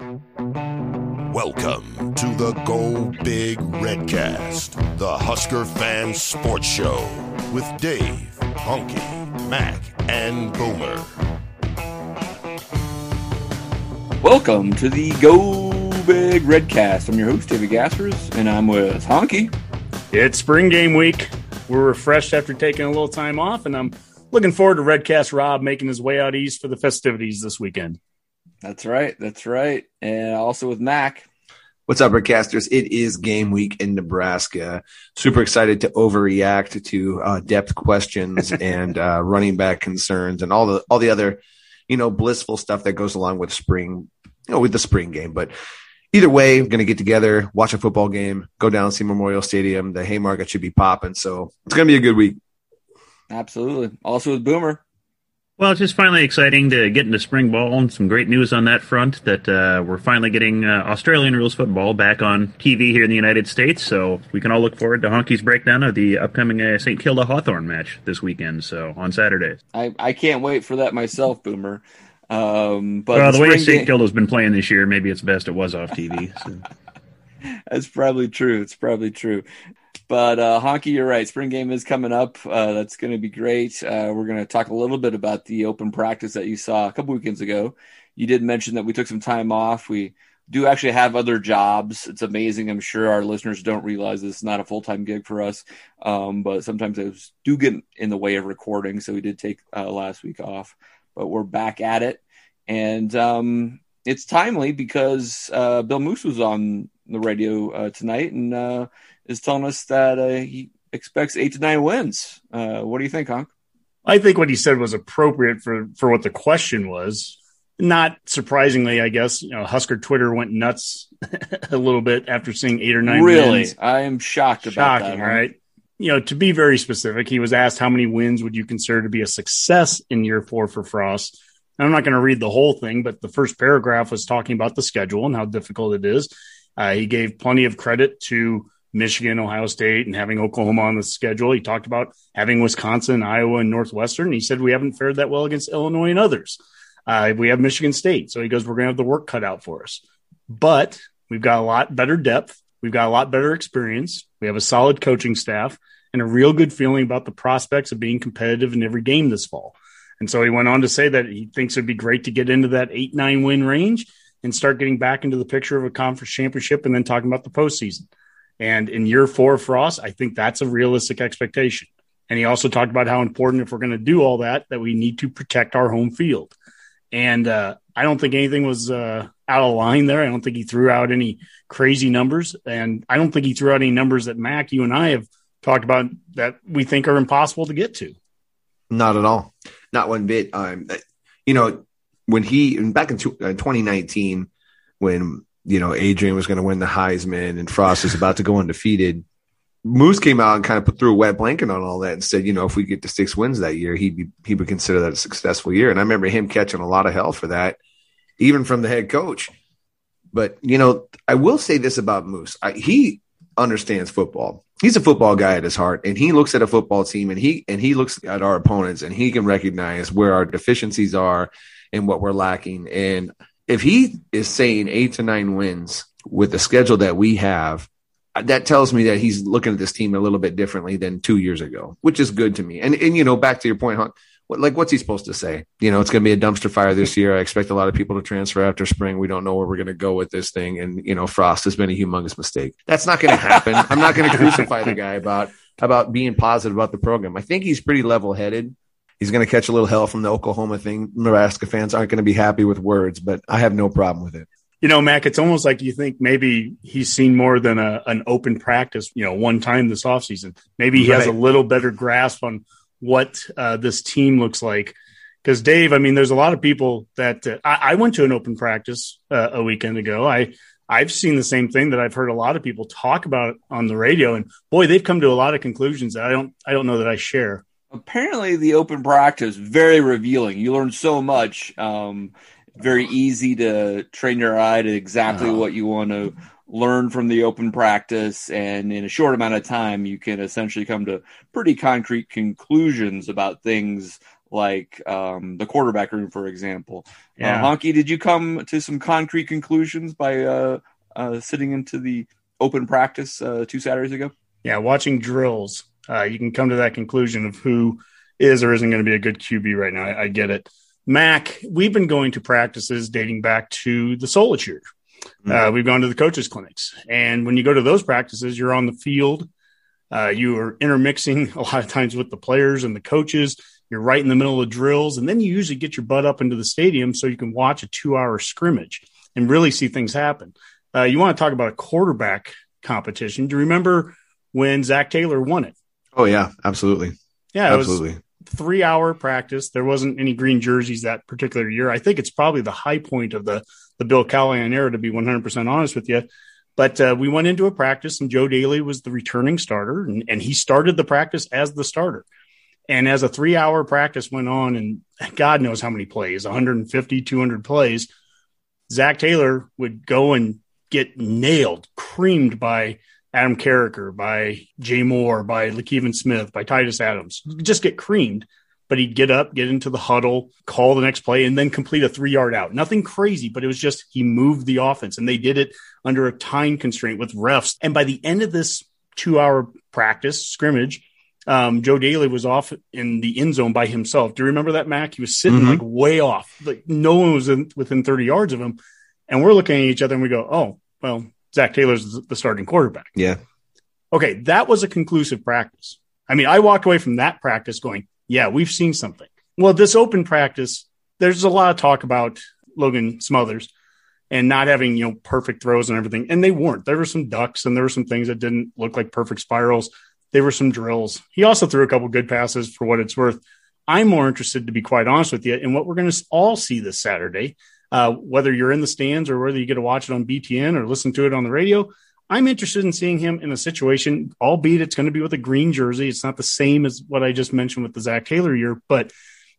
Welcome to the Go Big Redcast, the Husker fan sports show with Dave, Honky, Mac, and Boomer. Welcome to the Go Big Redcast. I'm your host, David Gaspers, and I'm with Honky. It's spring game week. We're refreshed after taking a little time off, and I'm looking forward to Redcast Rob making his way out east for the festivities this weekend. That's right. That's right. And also with Mac. What's up, Redcasters? It is game week in Nebraska. Super excited to overreact to uh, depth questions and uh, running back concerns and all the all the other, you know, blissful stuff that goes along with spring, you know, with the spring game. But either way, we're going to get together, watch a football game, go down see Memorial Stadium. The Haymarket should be popping, so it's going to be a good week. Absolutely. Also with Boomer. Well, it's just finally exciting to get into spring ball and some great news on that front that uh, we're finally getting uh, Australian rules football back on TV here in the United States. So we can all look forward to Honky's breakdown of the upcoming uh, St. Kilda Hawthorn match this weekend. So on Saturday. I, I can't wait for that myself, Boomer. Um, but well, the, the way St. Kilda's been playing this year, maybe it's best it was off TV. So. That's probably true. It's probably true. But uh, Honky, you're right. Spring game is coming up. Uh, that's going to be great. Uh, we're going to talk a little bit about the open practice that you saw a couple weekends ago. You did mention that we took some time off. We do actually have other jobs. It's amazing. I'm sure our listeners don't realize this is not a full time gig for us, um, but sometimes those do get in the way of recording. So we did take uh, last week off, but we're back at it, and um, it's timely because uh, Bill Moos was on the radio uh, tonight, and uh, is telling us that uh, he expects eight to nine wins. Uh, what do you think, Honk? I think what he said was appropriate for for what the question was. Not surprisingly, I guess you know Husker Twitter went nuts a little bit after seeing eight or nine. Really, wins. I am shocked about Shocking, that. right? You know, to be very specific, he was asked how many wins would you consider to be a success in year four for Frost. And I'm not going to read the whole thing, but the first paragraph was talking about the schedule and how difficult it is. Uh, he gave plenty of credit to Michigan, Ohio State, and having Oklahoma on the schedule. He talked about having Wisconsin, Iowa, and Northwestern. He said we haven't fared that well against Illinois and others. Uh, we have Michigan State. So he goes, we're going to have the work cut out for us. But we've got a lot better depth. We've got a lot better experience. We have a solid coaching staff and a real good feeling about the prospects of being competitive in every game this fall. And so he went on to say that he thinks it'd be great to get into that eight, nine win range and start getting back into the picture of a conference championship and then talking about the postseason. And in year four for us, I think that's a realistic expectation. And he also talked about how important, if we're going to do all that, that we need to protect our home field. And uh, I don't think anything was uh, out of line there. I don't think he threw out any crazy numbers. And I don't think he threw out any numbers that Mac, you and I have talked about that we think are impossible to get to. Not at all. Not one bit. Um, you know, when he, back in 2019, when you know, Adrian was going to win the Heisman and Frost was about to go undefeated. Moos came out and kind of put threw a wet blanket on all that and said, you know, if we get to six wins that year, he'd be, he would consider that a successful year. And I remember him catching a lot of hell for that, even from the head coach. But you know, I will say this about Moos: I, he understands football. He's a football guy at his heart, and he looks at a football team and he and he looks at our opponents and he can recognize where our deficiencies are and what we're lacking. And if he is saying eight to nine wins with the schedule that we have, that tells me that he's looking at this team a little bit differently than two years ago, which is good to me. And and you know, back to your point, Hunt, what, like what's he supposed to say? You know, it's going to be a dumpster fire this year. I expect a lot of people to transfer after spring. We don't know where we're going to go with this thing, and you know, Frost has been a humongous mistake. That's not going to happen. I'm not going to crucify the guy about about being positive about the program. I think he's pretty level headed he's going to catch a little hell from the Oklahoma thing. Nebraska fans aren't going to be happy with words, but I have no problem with it. You know, Mac, it's almost like you think maybe he's seen more than a, an open practice, you know, one time this offseason. Maybe he right. has a little better grasp on what uh, this team looks like. Because Dave, I mean, there's a lot of people that uh, I, I, went to an open practice uh, a weekend ago. I I've seen the same thing that I've heard a lot of people talk about on the radio, and boy, they've come to a lot of conclusions that I don't I don't know that I share. Apparently, the open practice very revealing. You learn so much. Um, very easy to train your eye to exactly uh-huh. what you want to learn from the open practice and in a short amount of time you can essentially come to pretty concrete conclusions about things like um, the quarterback room for example uh, yeah. Uh, honky did you come to some concrete conclusions by uh, uh, sitting into the open practice uh, two saturdays ago yeah watching drills uh, you can come to that conclusion of who is or isn't going to be a good qb right now I, I get it mac we've been going to practices dating back to the solitude Mm-hmm. Uh, we've gone to the coaches clinics, and when you go to those practices, you're on the field. Uh, you are intermixing a lot of times with the players and the coaches. You're right in the middle of drills, and then you usually get your butt up into the stadium so you can watch a two-hour scrimmage and really see things happen. Uh, you want to talk about a quarterback competition? Do you remember when Zac Taylor won it? Oh yeah, absolutely. Yeah, absolutely. Three hour practice. There wasn't any green jerseys that particular year. I think it's probably the high point of the the Bill Callahan era, to be 100% honest with you. But uh, we went into a practice, and Joe Dailey was the returning starter, and, and he started the practice as the starter. And as a three hour practice went on, and God knows how many plays 150, 200 plays Zac Taylor would go and get nailed, creamed by Adam Carriker, by Jay Moore, by LeKevin Smith, by Titus Adams, just get creamed but he'd get up, get into the huddle, call the next play, and then complete a three yard out. Nothing crazy, but it was just he moved the offense and they did it under a time constraint with refs. And by the end of this two hour practice scrimmage, um, Joe Dailey was off in the end zone by himself. Do you remember that, Mac? He was sitting mm-hmm. like way off. Like no one was in, within 30 yards of him. And we're looking at each other and we go, oh, well, Zac Taylor's the starting quarterback. Yeah. Okay. That was a conclusive practice. I mean, I walked away from that practice going, yeah, we've seen something. Well, this open practice, there's a lot of talk about Logan Smothers and not having, you know, perfect throws and everything. And they weren't. There were some ducks and there were some things that didn't look like perfect spirals. There were some drills. He also threw a couple good passes for what it's worth. I'm more interested, to be quite honest with you, in what we're going to all see this Saturday. Uh, whether you're in the stands or whether you get to watch it on BTN or listen to it on the radio, I'm interested in seeing him in a situation, albeit it's going to be with a green jersey. It's not the same as what I just mentioned with the Zac Taylor year, but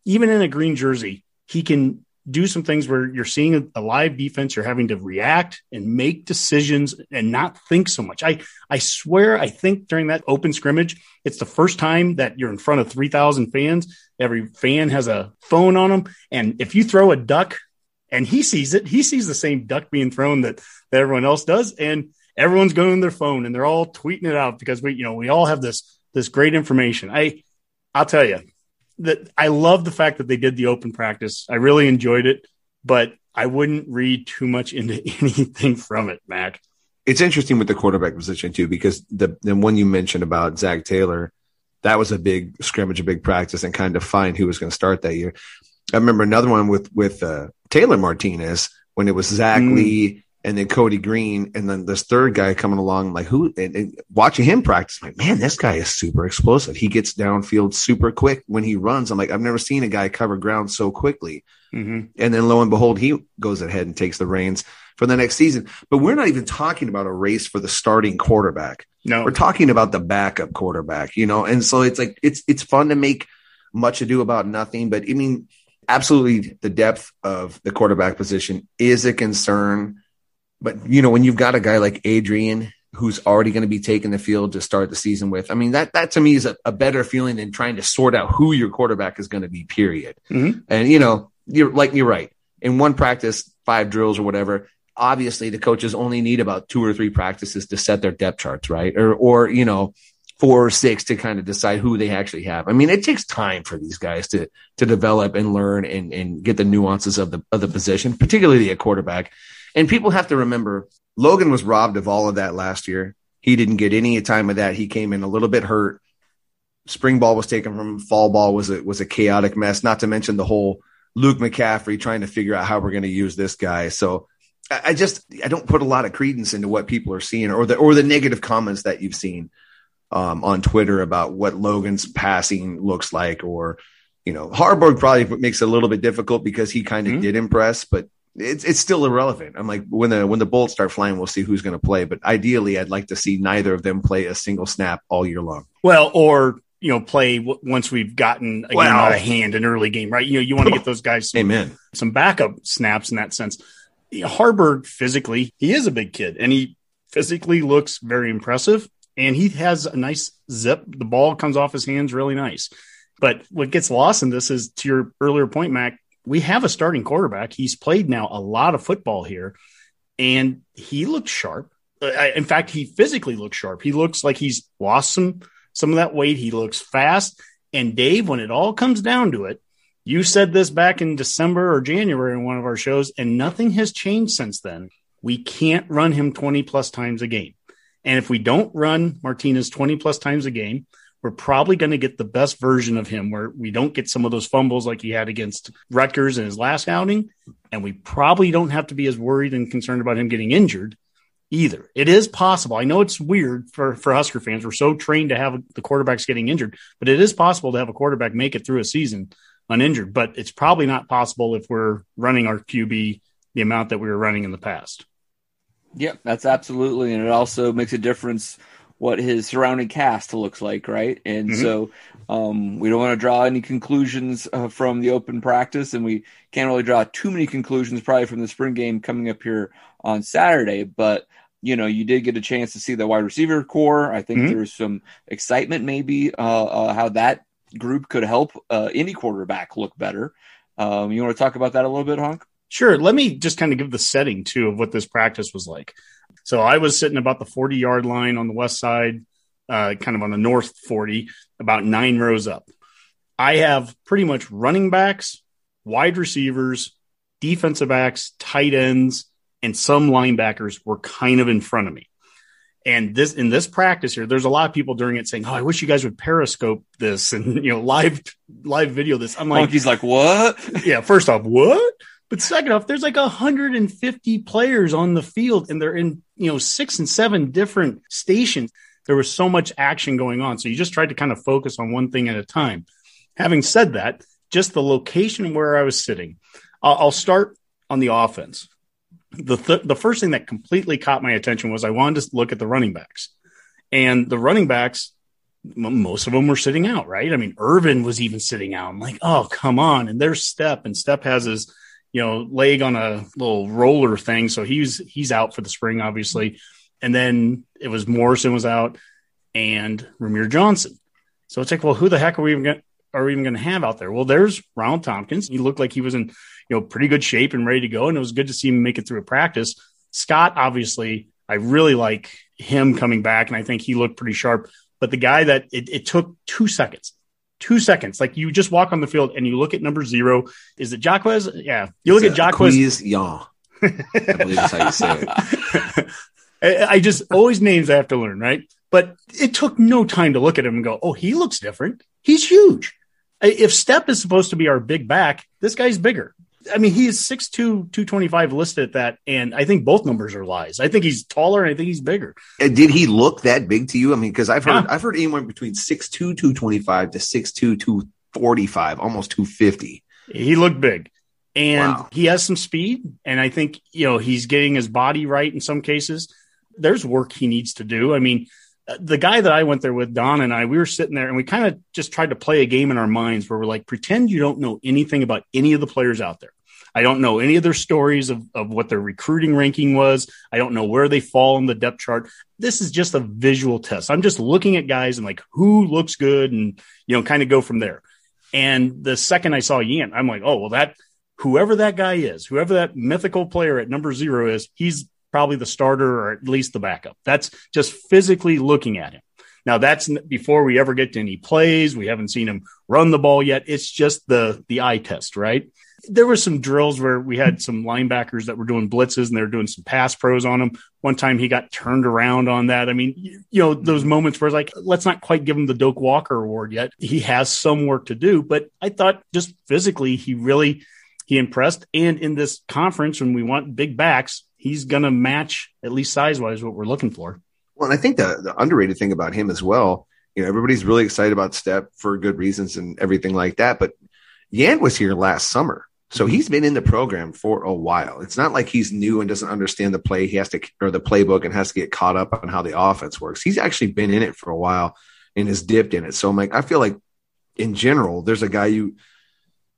even in a green jersey, he can do some things where you're seeing a, live defense, you're having to react and make decisions and not think so much. I, I swear, I think during that open scrimmage, it's the first time that you're in front of 3,000 fans. Every fan has a phone on them. And if you throw a duck and he sees it, he sees the same duck being thrown that, that everyone else does. And everyone's going on their phone and they're all tweeting it out because we, you know, we all have this this great information. I I'll tell you that I love the fact that they did the open practice. I really enjoyed it, but I wouldn't read too much into anything from it, Mac. It's interesting with the quarterback position too, because the the one you mentioned about Zac Taylor, that was a big scrimmage, a big practice, and kind of find who was going to start that year. I remember another one with with uh, Taylor Martinez when it was Zach mm. Lee and then Cody Green, and then this third guy coming along, like who, and, and, watching him practice, I'm like, man, this guy is super explosive. He gets downfield super quick when he runs. I'm like, I've never seen a guy cover ground so quickly. Mm-hmm. And then lo and behold, he goes ahead and takes the reins for the next season. But we're not even talking about a race for the starting quarterback. No, we're talking about the backup quarterback, you know? And so it's like, it's, it's fun to make much ado about nothing, but I mean, absolutely the depth of the quarterback position is a concern but you know, when you've got a guy like Adrian who's already going to be taking the field to start the season with, I mean, that that to me is a, a better feeling than trying to sort out who your quarterback is going to be. Period. Mm-hmm. And you know, you're like you're right. In one practice, five drills or whatever, obviously the coaches only need about two or three practices to set their depth charts, right? Or or you know, four or six to kind of decide who they actually have. I mean, it takes time for these guys to to develop and learn and and get the nuances of the of the position, particularly a quarterback. And people have to remember Logan was robbed of all of that last year. He didn't get any time of that. He came in a little bit hurt. Spring ball was taken from. Fall ball was a was a chaotic mess. Not to mention the whole Luke McCaffrey trying to figure out how we're going to use this guy. So I just I don't put a lot of credence into what people are seeing or the or the negative comments that you've seen um, on Twitter about what Logan's passing looks like or you know, Haarberg probably makes it a little bit difficult because he kind of Mhm. did impress, but it's it's still irrelevant. I'm like when the when the bullets start flying, we'll see who's going to play. But ideally, I'd like to see neither of them play a single snap all year long. Well, or you know, play w- once we've gotten a game out of hand, an early game, right? You know, you want to get those guys some, Amen. some backup snaps in that sense. Haarberg physically, he is a big kid, and he physically looks very impressive, and he has a nice zip. The ball comes off his hands really nice. But what gets lost in this is to your earlier point, Mac. We have a starting quarterback. He's played now a lot of football here, and he looks sharp. In fact, he physically looks sharp. He looks like he's lost some some of that weight. He looks fast. And Dave, when it all comes down to it, you said this back in December or January in one of our shows, and nothing has changed since then. We can't run him 20 plus times a game. And if we don't run Martinez 20 plus times a game, we're probably going to get the best version of him where we don't get some of those fumbles like he had against Rutgers in his last outing. And we probably don't have to be as worried and concerned about him getting injured either. It is possible. I know it's weird for, for Husker fans. We're so trained to have the quarterbacks getting injured, but it is possible to have a quarterback make it through a season uninjured. But it's probably not possible if we're running our QB the amount that we were running in the past. Yep, that's absolutely, and it also makes a difference what his surrounding cast looks like, right? And Mhm. so um, we don't want to draw any conclusions uh, from the open practice, and we can't really draw too many conclusions probably from the spring game coming up here on Saturday. But you know, you did get a chance to see the wide receiver core. I think Mhm. there's some excitement, maybe uh, uh, how that group could help uh, any quarterback look better. Um, you want to talk about that a little bit, Honk? Sure. Let me just kind of give the setting too of what this practice was like. So I was sitting about the 40 yard line on the west side, uh, kind of on the north 40, about nine rows up. I have pretty much running backs, wide receivers, defensive backs, tight ends, and some linebackers were kind of in front of me. And this in this practice here, there's a lot of people during it saying, "Oh, I wish you guys would periscope this and you know live live video this." I'm like, "He's like, what? yeah, first off, what? But second off, there's like 150 players on the field and they're in, you know, six and seven different stations. There was so much action going on. So you just tried to kind of focus on one thing at a time. Having said that, just the location where I was sitting, I'll, start on the offense. The, th- the first thing that completely caught my attention was I wanted to look at the running backs. And the running backs, most of them were sitting out, right? I mean, Ervin was even sitting out. I'm like, oh, come on. And there's Stepp, and Stepp has his, you know, leg on a little roller thing. So he's he's out for the spring, obviously. And then it was Morrison was out and Rahmir Johnson. So it's like, well, who the heck are we even going are we even going to have out there? Well, there's Ronald Thompkins. He looked like he was in, you know, pretty good shape and ready to go. And it was good to see him make it through a practice. Scott, obviously, I really like him coming back, and I think he looked pretty sharp. But the guy that it, it took two seconds, two seconds. Like you just walk on the field and you look at number zero. Is it Jaquez? Yeah. You look at Jaquez. Yeah. I believe that's how you say it. I I just always names I have to learn, right? But it took no time to look at him and go, oh, he looks different. He's huge. If Stepp is supposed to be our big back, this guy's bigger. I mean, he is 6'2, 225 listed at that. And I think both numbers are lies. I think he's taller and I think he's bigger. Uh, Did he look that big to you? I mean, because I've heard Yeah. I've heard anyone between 6'2", 225 to 6'2", 245, almost 250. He looked big. And Wow. he has some speed. And I think, you know, he's getting his body right in some cases. There's work he needs to do. I mean, the guy that I went there with, Don and I, we were sitting there and we kind of just tried to play a game in our minds where we're like, pretend you don't know anything about any of the players out there. I don't know any of their stories of, of what their recruiting ranking was. I don't know where they fall in the depth chart. This is just a visual test. I'm just looking at guys and like who looks good and, you know, kind of go from there. And the second I saw Yant, I'm like, oh, well, that whoever that guy is, whoever that mythical player at number zero is, he's probably the starter or at least the backup. That's just physically looking at him. Now that's before we ever get to any plays. We haven't seen him run the ball yet. It's just the the eye test, right? There were some drills where we had some linebackers that were doing blitzes and they were doing some pass pros on him. One time he got turned around on that. I mean, you, know, those mm-hmm. moments where it's like, let's not quite give him the Doak Walker award yet. He has some work to do, but I thought just physically he really he impressed. And in this conference, when we want big backs, he's going to match at least size wise what we're looking for. Well, and I think the, the underrated thing about him as well, you know, everybody's really excited about Stepp for good reasons and everything like that. But Yant was here last summer. So mm-hmm. he's been in the program for a while. It's not like he's new and doesn't understand the play. He has to, or the playbook and has to get caught up on how the offense works. He's actually been in it for a while and has dipped in it. So I'm like, I feel like in general, there's a guy you,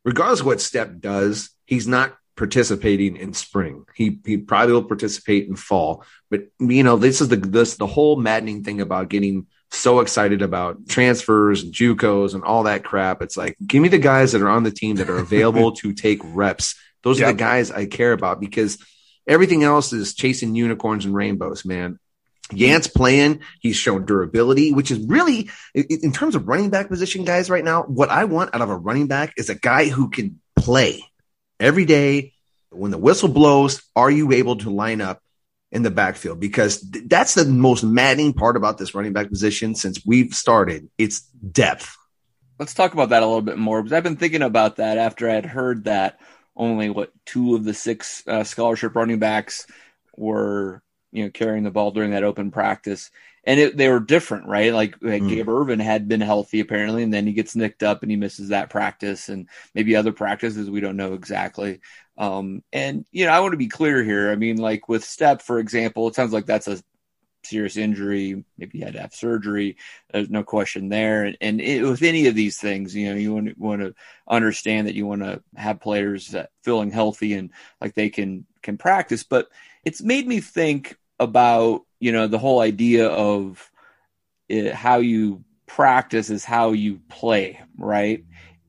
regardless of what Stepp does, he's not participating in spring. He he probably will participate in fall. But you know, this is the this the whole maddening thing about getting so excited about transfers and JUCOs and all that crap. It's like, give me the guys that are on the team that are available to take reps. Those are the guys I care about because everything else is chasing unicorns and rainbows, man. Yant's playing. He's shown durability, which is really, in terms of running back position guys right now, what I want out of a running back is a guy who can play every day. When the whistle blows, are you able to line up in the backfield because th- that's the most maddening part about this running back position since we've started. It's depth. Let's talk about that a little bit more because I've been thinking about that after I had heard that only what two of the six uh, scholarship running backs were you know carrying the ball during that open practice and it, they were different right like, like mm. gabe ervin had been healthy apparently and then he gets nicked up and he misses that practice and maybe other practices we don't know exactly um, and you know, I want to be clear here. I mean, like with Stepp, for example, it sounds like that's a serious injury. Maybe he had to have surgery. There's no question there. And, and it, with any of these things, you know, you want to, want to understand that you want to have players that feeling healthy and like they can can practice. But it's made me think about you know the whole idea of it, how you practice is how you play, right?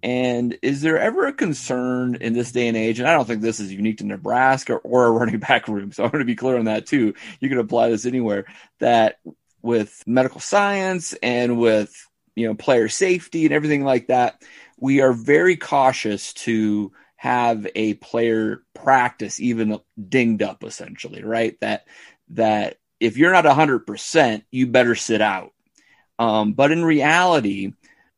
And is there ever a concern in this day and age? And I don't think this is unique to Nebraska or a running back room. So I'm going to be clear on that too. You can apply this anywhere that with medical science and with, you know, player safety and everything like that, we are very cautious to have a player practice even dinged up essentially, right? That, that if you're not hundred percent, you better sit out. Um, but in reality,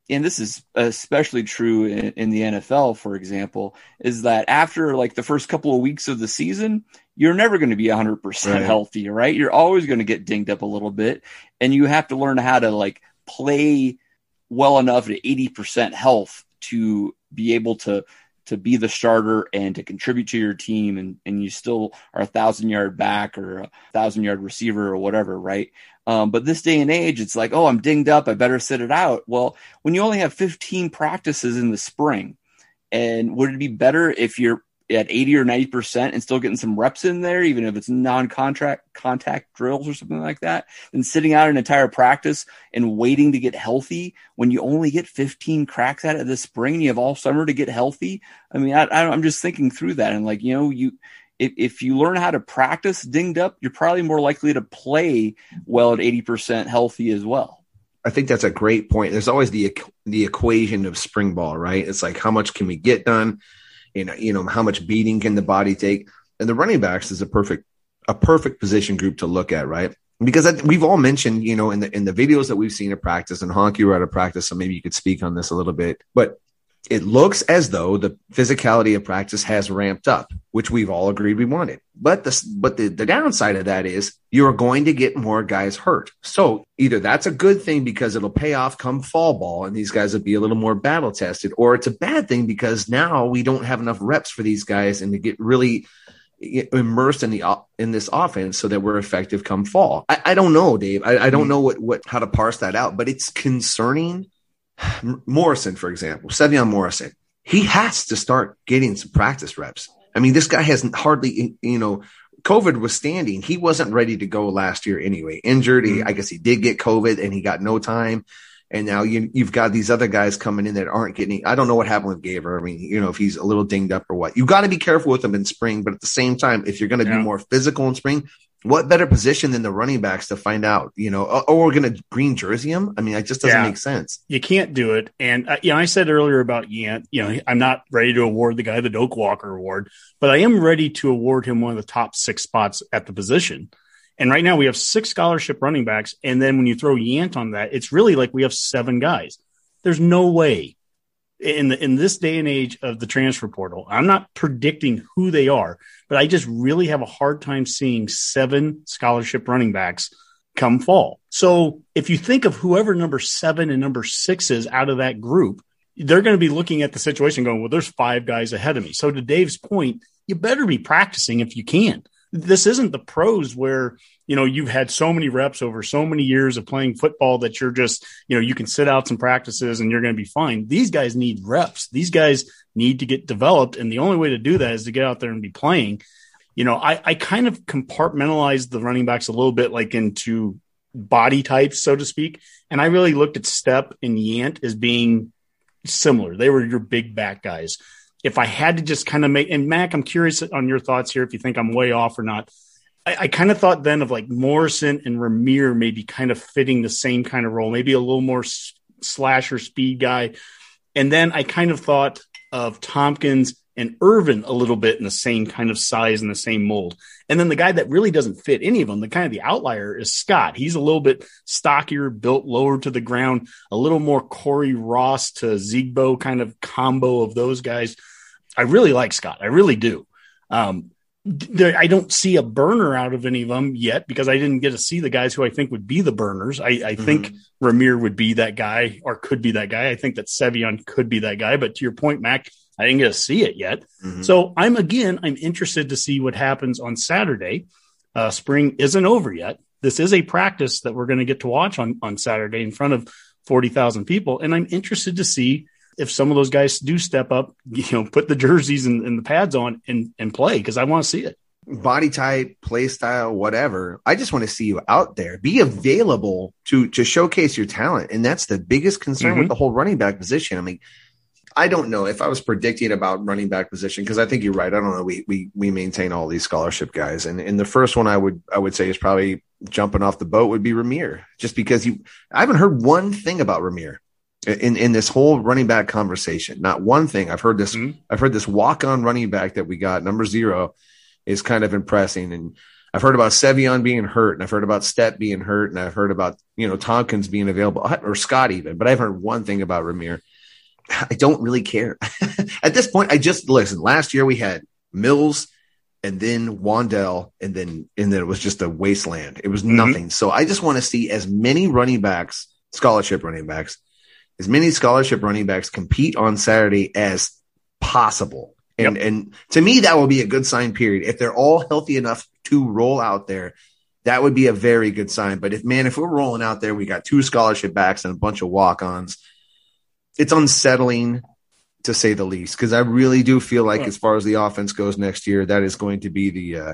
and this is especially true in, in, the NFL, for example, is that after like the first couple of weeks of the season, you're never going to be 100% right. healthy, right? You're always going to get dinged up a little bit, and you have to learn how to like play well enough at 80% health to be able to to be the starter and to contribute to your team and, and you still are a thousand yard back or a thousand yard receiver or whatever, right? Um, but this day and age, it's like, oh, I'm dinged up. I better sit it out. Well, when you only have 15 practices in the spring, and would it be better if you're at 80 or 90% and still getting some reps in there, even if it's non-contract contact drills or something like that, than sitting out an entire practice and waiting to get healthy when you only get 15 cracks at it this spring and you have all summer to get healthy. I mean, I, I'm just thinking through that and like, you know, you, if, if you learn how to practice dinged up, you're probably more likely to play well at 80% healthy as well. I think that's a great point. There's always the the equation of spring ball, right? It's like how much can we get done, and you know how much beating can the body take. And the running backs is a perfect a perfect position group to look at, right? Because we've all mentioned, you know, in the in the videos that we've seen at practice, and Honky were at a practice, so maybe you could speak on this a little bit. But it looks as though the physicality of practice has ramped up, which we've all agreed we wanted. But the but the, the downside of that is you're going to get more guys hurt. So either that's a good thing because it'll pay off come fall ball and these guys will be a little more battle tested, or it's a bad thing because now we don't have enough reps for these guys and to get really immersed in the in this offense so that we're effective come fall. I, I don't know, Dave. I, I don't mm-hmm. know what what how to parse that out, but it's concerning Morrison, for example, Sevion Morrison, he has to start getting some practice reps. I mean, this guy has hardly, you know, COVID was standing. He wasn't ready to go last year anyway. Injured. He, mm-hmm. I guess he did get COVID and he got no time. And now you, you've got these other guys coming in that aren't getting. I don't know what happened with Gaver. I mean, you know, if he's a little dinged up or what. You got to be careful with him in spring, but at the same time, if you're going to yeah. be more physical in spring, what better position than the running backs to find out, you know, or, or we're going to green jersey him? I mean, it just doesn't yeah, make sense. You can't do it. And, uh, you know, I said earlier about Yant, you know, I'm not ready to award the guy the Doak Walker Award, but I am ready to award him one of the top six spots at the position. And right now we have six scholarship running backs. And then when you throw Yant on that, it's really like we have seven guys. There's no way in the, in this day and age of the transfer portal. I'm not predicting who they are, but I just really have a hard time seeing seven scholarship running backs come fall. So if you think of whoever number seven and number six is out of that group, they're going to be looking at the situation going, well, there's five guys ahead of me. So to Dave's point, you better be practicing if you can. This isn't the pros where, you know, you've had so many reps over so many years of playing football that you're just, you know, you can sit out some practices and you're going to be fine. These guys need reps. These guys need to get developed. And the only way to do that is to get out there and be playing. You know, I, I kind of compartmentalized the running backs a little bit like into body types, so to speak. And I really looked at Stepp and Yant as being similar. They were your big back guys. If I had to just kind of make, and Mac, I'm curious on your thoughts here, if you think I'm way off or not. I, I kind of thought then of like Morrison and Rahmir maybe kind of fitting the same kind of role, maybe a little more slasher speed guy. And then I kind of thought of Thompkins and Ervin a little bit in the same kind of size and the same mold. And then the guy that really doesn't fit any of them, the kind of the outlier is Scott. He's a little bit stockier, built lower to the ground, a little more Cory Ross to Zegbo kind of combo of those guys. I really like Scott. I really do. Um, I don't see a burner out of any of them yet because I didn't get to see the guys who I think would be the burners. I, I mm-hmm. think Rahmir would be that guy or could be that guy. I think that Sevion could be that guy. But to your point, Mac, I didn't get to see it yet. Mm-hmm. So I'm again, I'm interested to see what happens on Saturday. Uh, spring isn't over yet. This is a practice that we're going to get to watch on, on Saturday in front of 40,000 people. And I'm interested to see if some of those guys do step up, you know, put the jerseys and, and the pads on and, and play because I want to see it. Body type, play style, whatever. I just want to see you out there. Be available to to showcase your talent. And that's the biggest concern mm-hmm. with the whole running back position. I mean, I don't know if I was predicting about running back position because I think you're right. I don't know. We we we maintain all these scholarship guys, and and the first one I would I would say is probably jumping off the boat would be Rahmir, just because you I haven't heard one thing about Rahmir in in this whole running back conversation. Not one thing. I've heard this. Mm-hmm. I've heard this walk on running back that we got number zero is kind of impressing, and I've heard about Sevion being hurt, and I've heard about Stepp being hurt, and I've heard about you know Thompkins being available or Scott even, but I've heard one thing about Rahmir. I don't really care. At this point, I just listen. Last year we had Mills and then Wan'Dale, and then and then it was just a wasteland. It was mm-hmm. nothing. So I just want to see as many running backs, scholarship running backs, as many scholarship running backs compete on Saturday as possible. And yep. and to me, that will be a good sign. Period. If they're all healthy enough to roll out there, that would be a very good sign. But if man, if we're rolling out there, we got two scholarship backs and a bunch of walk-ons it's unsettling to say the least because I really do feel like as far as the offense goes next year, that is going to be the uh,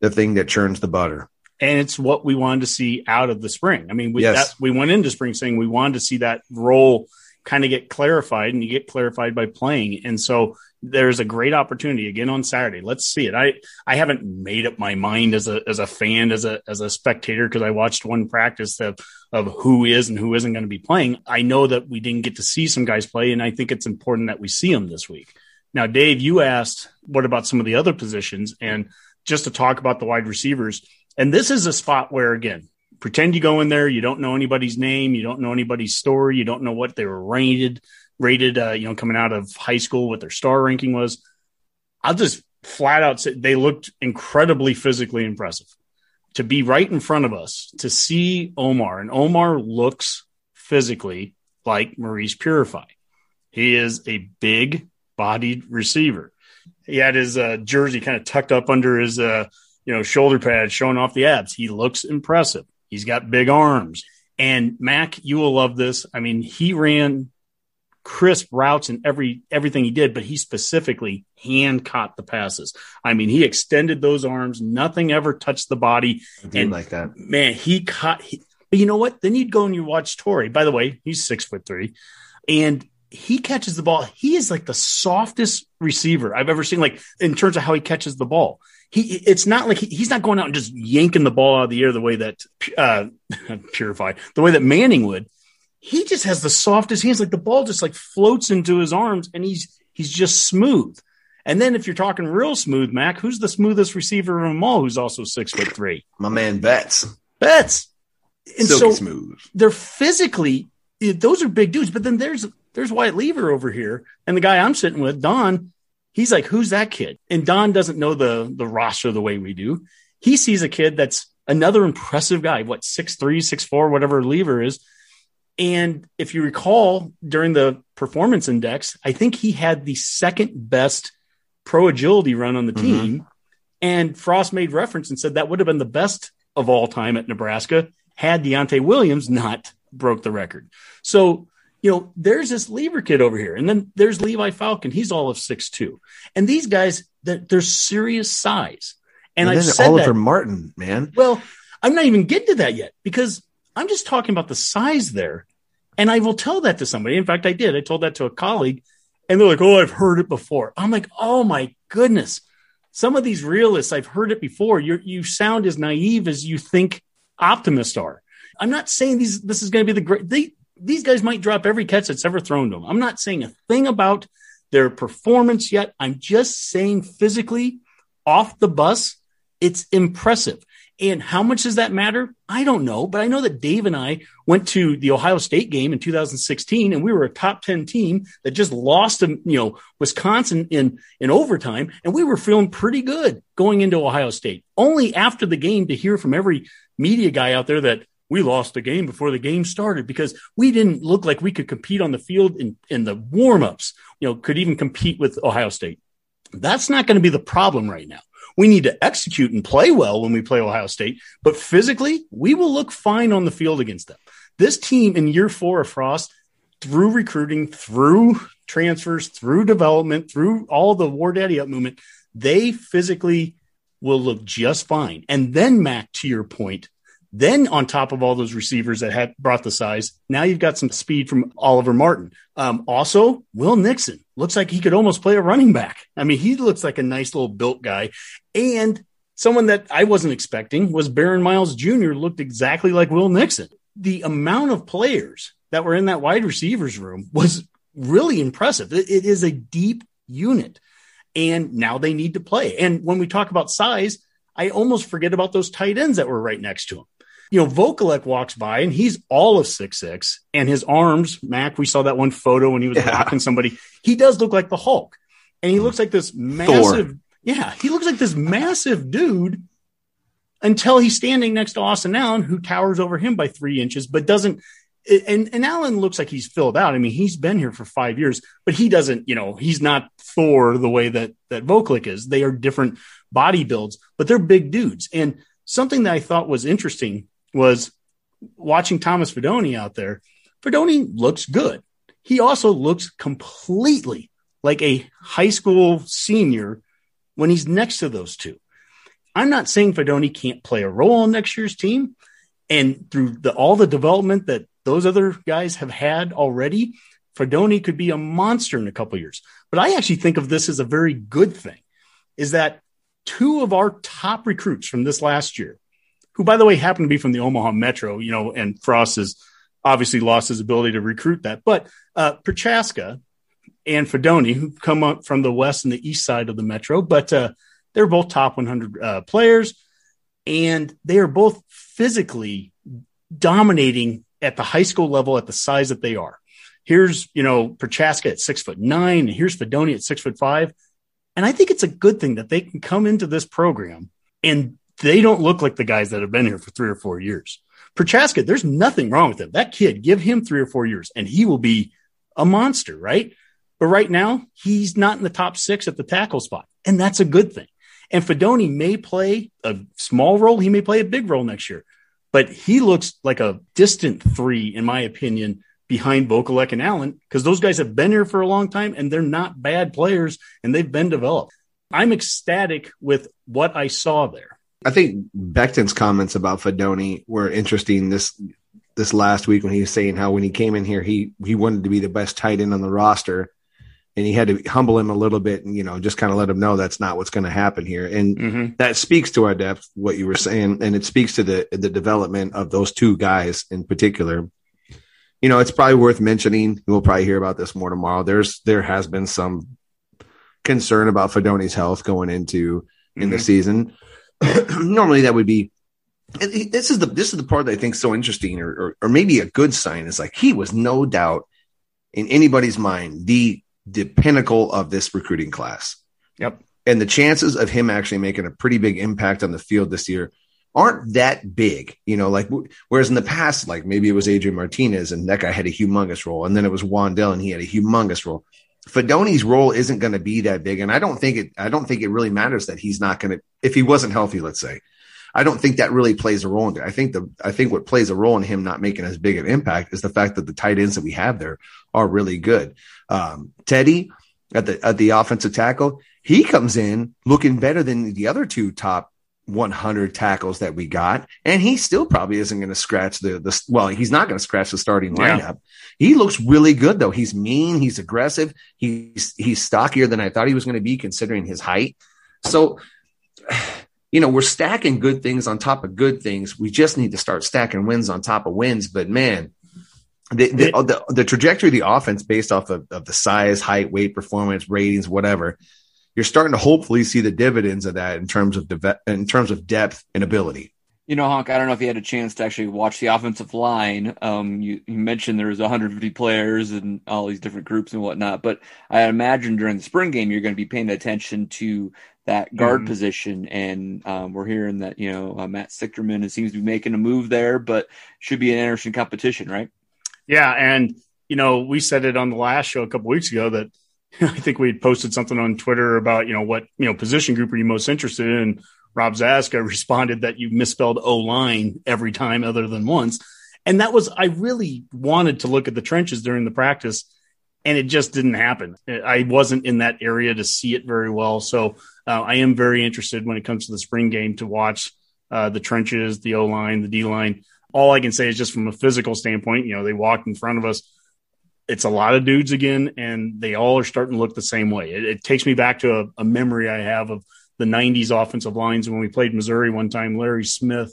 the thing that churns the butter. And it's what we wanted to see out of the spring. I mean, we yes. that, we went into spring saying we wanted to see that role kind of get clarified, and you get clarified by playing. And so there's a great opportunity again on Saturday. Let's see it. I I haven't made up my mind as a as a fan as a as a spectator because I watched one practice of of who is and who isn't going to be playing. I know that we didn't get to see some guys play, and I think it's important that we see them this week. Now, Dave, you asked what about some of the other positions, and just to talk about the wide receivers, and this is a spot where again. Pretend you go in there, you don't know anybody's name, you don't know anybody's story, you don't know what they were rated rated, uh, you know, coming out of high school, what their star ranking was. I'll just flat out say they looked incredibly physically impressive. To be right in front of us, to see Omar, and Omar looks physically like Maurice Purify. He is a big bodied receiver. He had his uh, jersey kind of tucked up under his, uh, you know, shoulder pads showing off the abs. He looks impressive. He's got big arms. And Mac, you will love this. I mean, he ran crisp routes and every everything he did, but he specifically hand caught the passes. I mean, he extended those arms. Nothing ever touched the body. and like that. Man, he caught. He, but you know what? Then you'd go and you watch Toure. By the way, he's six foot three, and he catches the ball. He is like the softest receiver I've ever seen. Like in terms of how he catches the ball. He, it's not like he, he's not going out and just yanking the ball out of the air the way that uh, purified the way that Manning would he just has the softest hands. Like the ball just like floats into his arms and he's he's just smooth. And then if you're talking real smooth, Mac, who's the smoothest receiver of them all? Who's also six foot three? My man Betts. Betts. And Silky so smooth. They're physically those are big dudes. But then there's there's Wyatt Liewer over here, and the guy I'm sitting with, Don. He's like, who's that kid? And Don doesn't know the the roster the way we do. He sees a kid that's another impressive guy, what six three, six four, whatever Liewer is And if you recall during the performance index, I think he had the second best pro agility run on the Mhm. team. And Frost made reference and said that would have been the best of all time at Nebraska had Deontai Williams not broke the record. So, you know, there's this Liewer kid over here. And then there's Levi Falcon. He's all of six two. And these guys, they're, they're serious size. And, And, I've said Oliver that. Martin, man. Well, I'm not even getting to that yet because I'm just talking about the size there. And I will tell that to somebody. In fact, I did. I told that to a colleague, and they're like, Oh, I've heard it before. I'm like, Oh my goodness. Some of these realists, I've heard it before. You you sound as naive as you think optimists are. I'm not saying these this is going to be the great they, these guys might drop every catch that's ever thrown to them. I'm not saying a thing about their performance yet. I'm just saying physically off the bus, it's impressive. And how much does that matter? I don't know, but I know that Dave and I went to the Ohio State game in 2016 and we were a top 10 team that just lost to, you know, Wisconsin in, in overtime. And we were feeling pretty good going into Ohio State only after the game to hear from every media guy out there that we lost the game before the game started because we didn't look like we could compete on the field in, in the warmups, you know, could even compete with Ohio State. That's not going to be the problem right now. We need to execute and play well when we play Ohio State, but physically, we will look fine on the field against them. This team in year four of Frost, through recruiting, through transfers, through development, through all the War Daddy Up movement, they physically will look just fine. And then, Mac, to your point, then on top of all those receivers that had brought the size, now you've got some speed from Oliver Martin. Um, also, Will Nixon looks like he could almost play a running back. I mean, he looks like a nice little built guy. And someone that I wasn't expecting was Baron Miles Jr. looked exactly like Will Nixon. The amount of players that were in that wide receivers room was really impressive. it, it is a deep unit. And now they need to play. And when we talk about size, I almost forget about those tight ends that were right next to him you know, Vokolek walks by and he's all of six six, and his arms, Mac, we saw that one photo when he was Yeah. blocking somebody. He does look like the Hulk, and he looks like this massive. Yeah, he looks like this massive dude until he's standing next to Austin Allen, who towers over him by three inches, but doesn't. And and Allen looks like he's filled out. I mean, he's been here for five years, but he doesn't. You know, he's not Thor the way that that Vokolek is. They are different body builds, but they're big dudes. And something that I thought was interesting was watching Thomas Fidone out there. Fidone looks good. He also looks completely like a high school senior when he's next to those two. I'm not saying Fidone can't play a role on next year's team. And through the, all the development that those other guys have had already, Fidone could be a monster in a couple years. But I actually think of this as a very good thing is that two of our top recruits from this last year, who by the way happened to be from the Omaha Metro, you know, and Frost has obviously lost his ability to recruit that, but uh, Prochazka and Fidone, who come up from the west and the east side of the Metro, but uh, they're both top 100 uh, players, and they are both physically dominating at the high school level at the size that they are. Here's, you know, Prochazka at six foot nine, and here's Fidone at six foot five. And I think it's a good thing that they can come into this program and they don't look like the guys that have been here for three or four years. Prochazka, there's nothing wrong with him. That kid, give him three or four years and he will be a monster, right? But right now, he's not in the top six at the tackle spot. And that's a good thing. And Fidone may play a small role. He may play a big role next year, but he looks like a distant three, in my opinion, behind Vokolek and Allen, because those guys have been here for a long time and they're not bad players and they've been developed. I'm ecstatic with what I saw there. I think Beckton's comments about Fidone were interesting this this last week when he was saying how when he came in here he he wanted to be the best tight end on the roster and he had to humble him a little bit and you know just kind of let him know that's not what's going to happen here and Mm-hmm. that speaks to our depth what you were saying and it speaks to the the development of those two guys in particular you know it's probably worth mentioning we'll probably hear about this more tomorrow there's there has been some concern about Fidone's health going into in the Mhm. season normally that would be this is the this is the part that I think is so interesting or, or or maybe a good sign is like he was no doubt in anybody's mind the the pinnacle of this recruiting class Yep. and the chances of him actually making a pretty big impact on the field this year aren't that big, you know, like whereas in the past, like maybe it was Adrian Martinez and that guy had a humongous role, and then it was Wan'Dale and he had a humongous role. Fidone's role isn't going to be that big, and I don't think it. I don't think it really matters that he's not going to. If he wasn't healthy, let's say, I don't think that really plays a role in it. I think the I think what plays a role in him not making as big an impact is the fact that the tight ends that we have there are really good. Um, Teddy at the at the offensive tackle, he comes in looking better than the other two top 100 tackles that we got, and he still probably isn't going to scratch the the. Well, he's not going to scratch the starting lineup. Yeah. He looks really good though. He's mean. He's aggressive. He's he's stockier than I thought he was going to be, considering his height. So, you know, we're stacking good things on top of good things. We just need to start stacking wins on top of wins. But man, the the, the, the trajectory of the offense based off of, of the size, height, weight, performance, ratings, whatever you're starting to hopefully see the dividends of that in terms of de- in terms of depth and ability. You know, Honk, I don't know if you had a chance to actually watch the offensive line. Um, you, you mentioned there was 150 players and all these different groups and whatnot, but I imagine during the spring game you're going to be paying attention to that guard mm-hmm. position. And um, we're hearing that you know uh, Matt Sichterman seems to be making a move there, but should be an interesting competition, right? Yeah, and you know we said it on the last show a couple weeks ago that I think we had posted something on Twitter about, you know, what, you know, position group are you most interested in? Rob Zaska responded that you misspelled O line every time other than once. And that was, I really wanted to look at the trenches during the practice and it just didn't happen. I wasn't in that area to see it very well. So uh, I am very interested when it comes to the spring game to watch uh, the trenches, the O line, the D line. All I can say is just from a physical standpoint, you know, they walked in front of us it's a lot of dudes again, and they all are starting to look the same way. It, it takes me back to a, a, memory I have of the 90s offensive lines when we played Missouri one time. Larry Smith,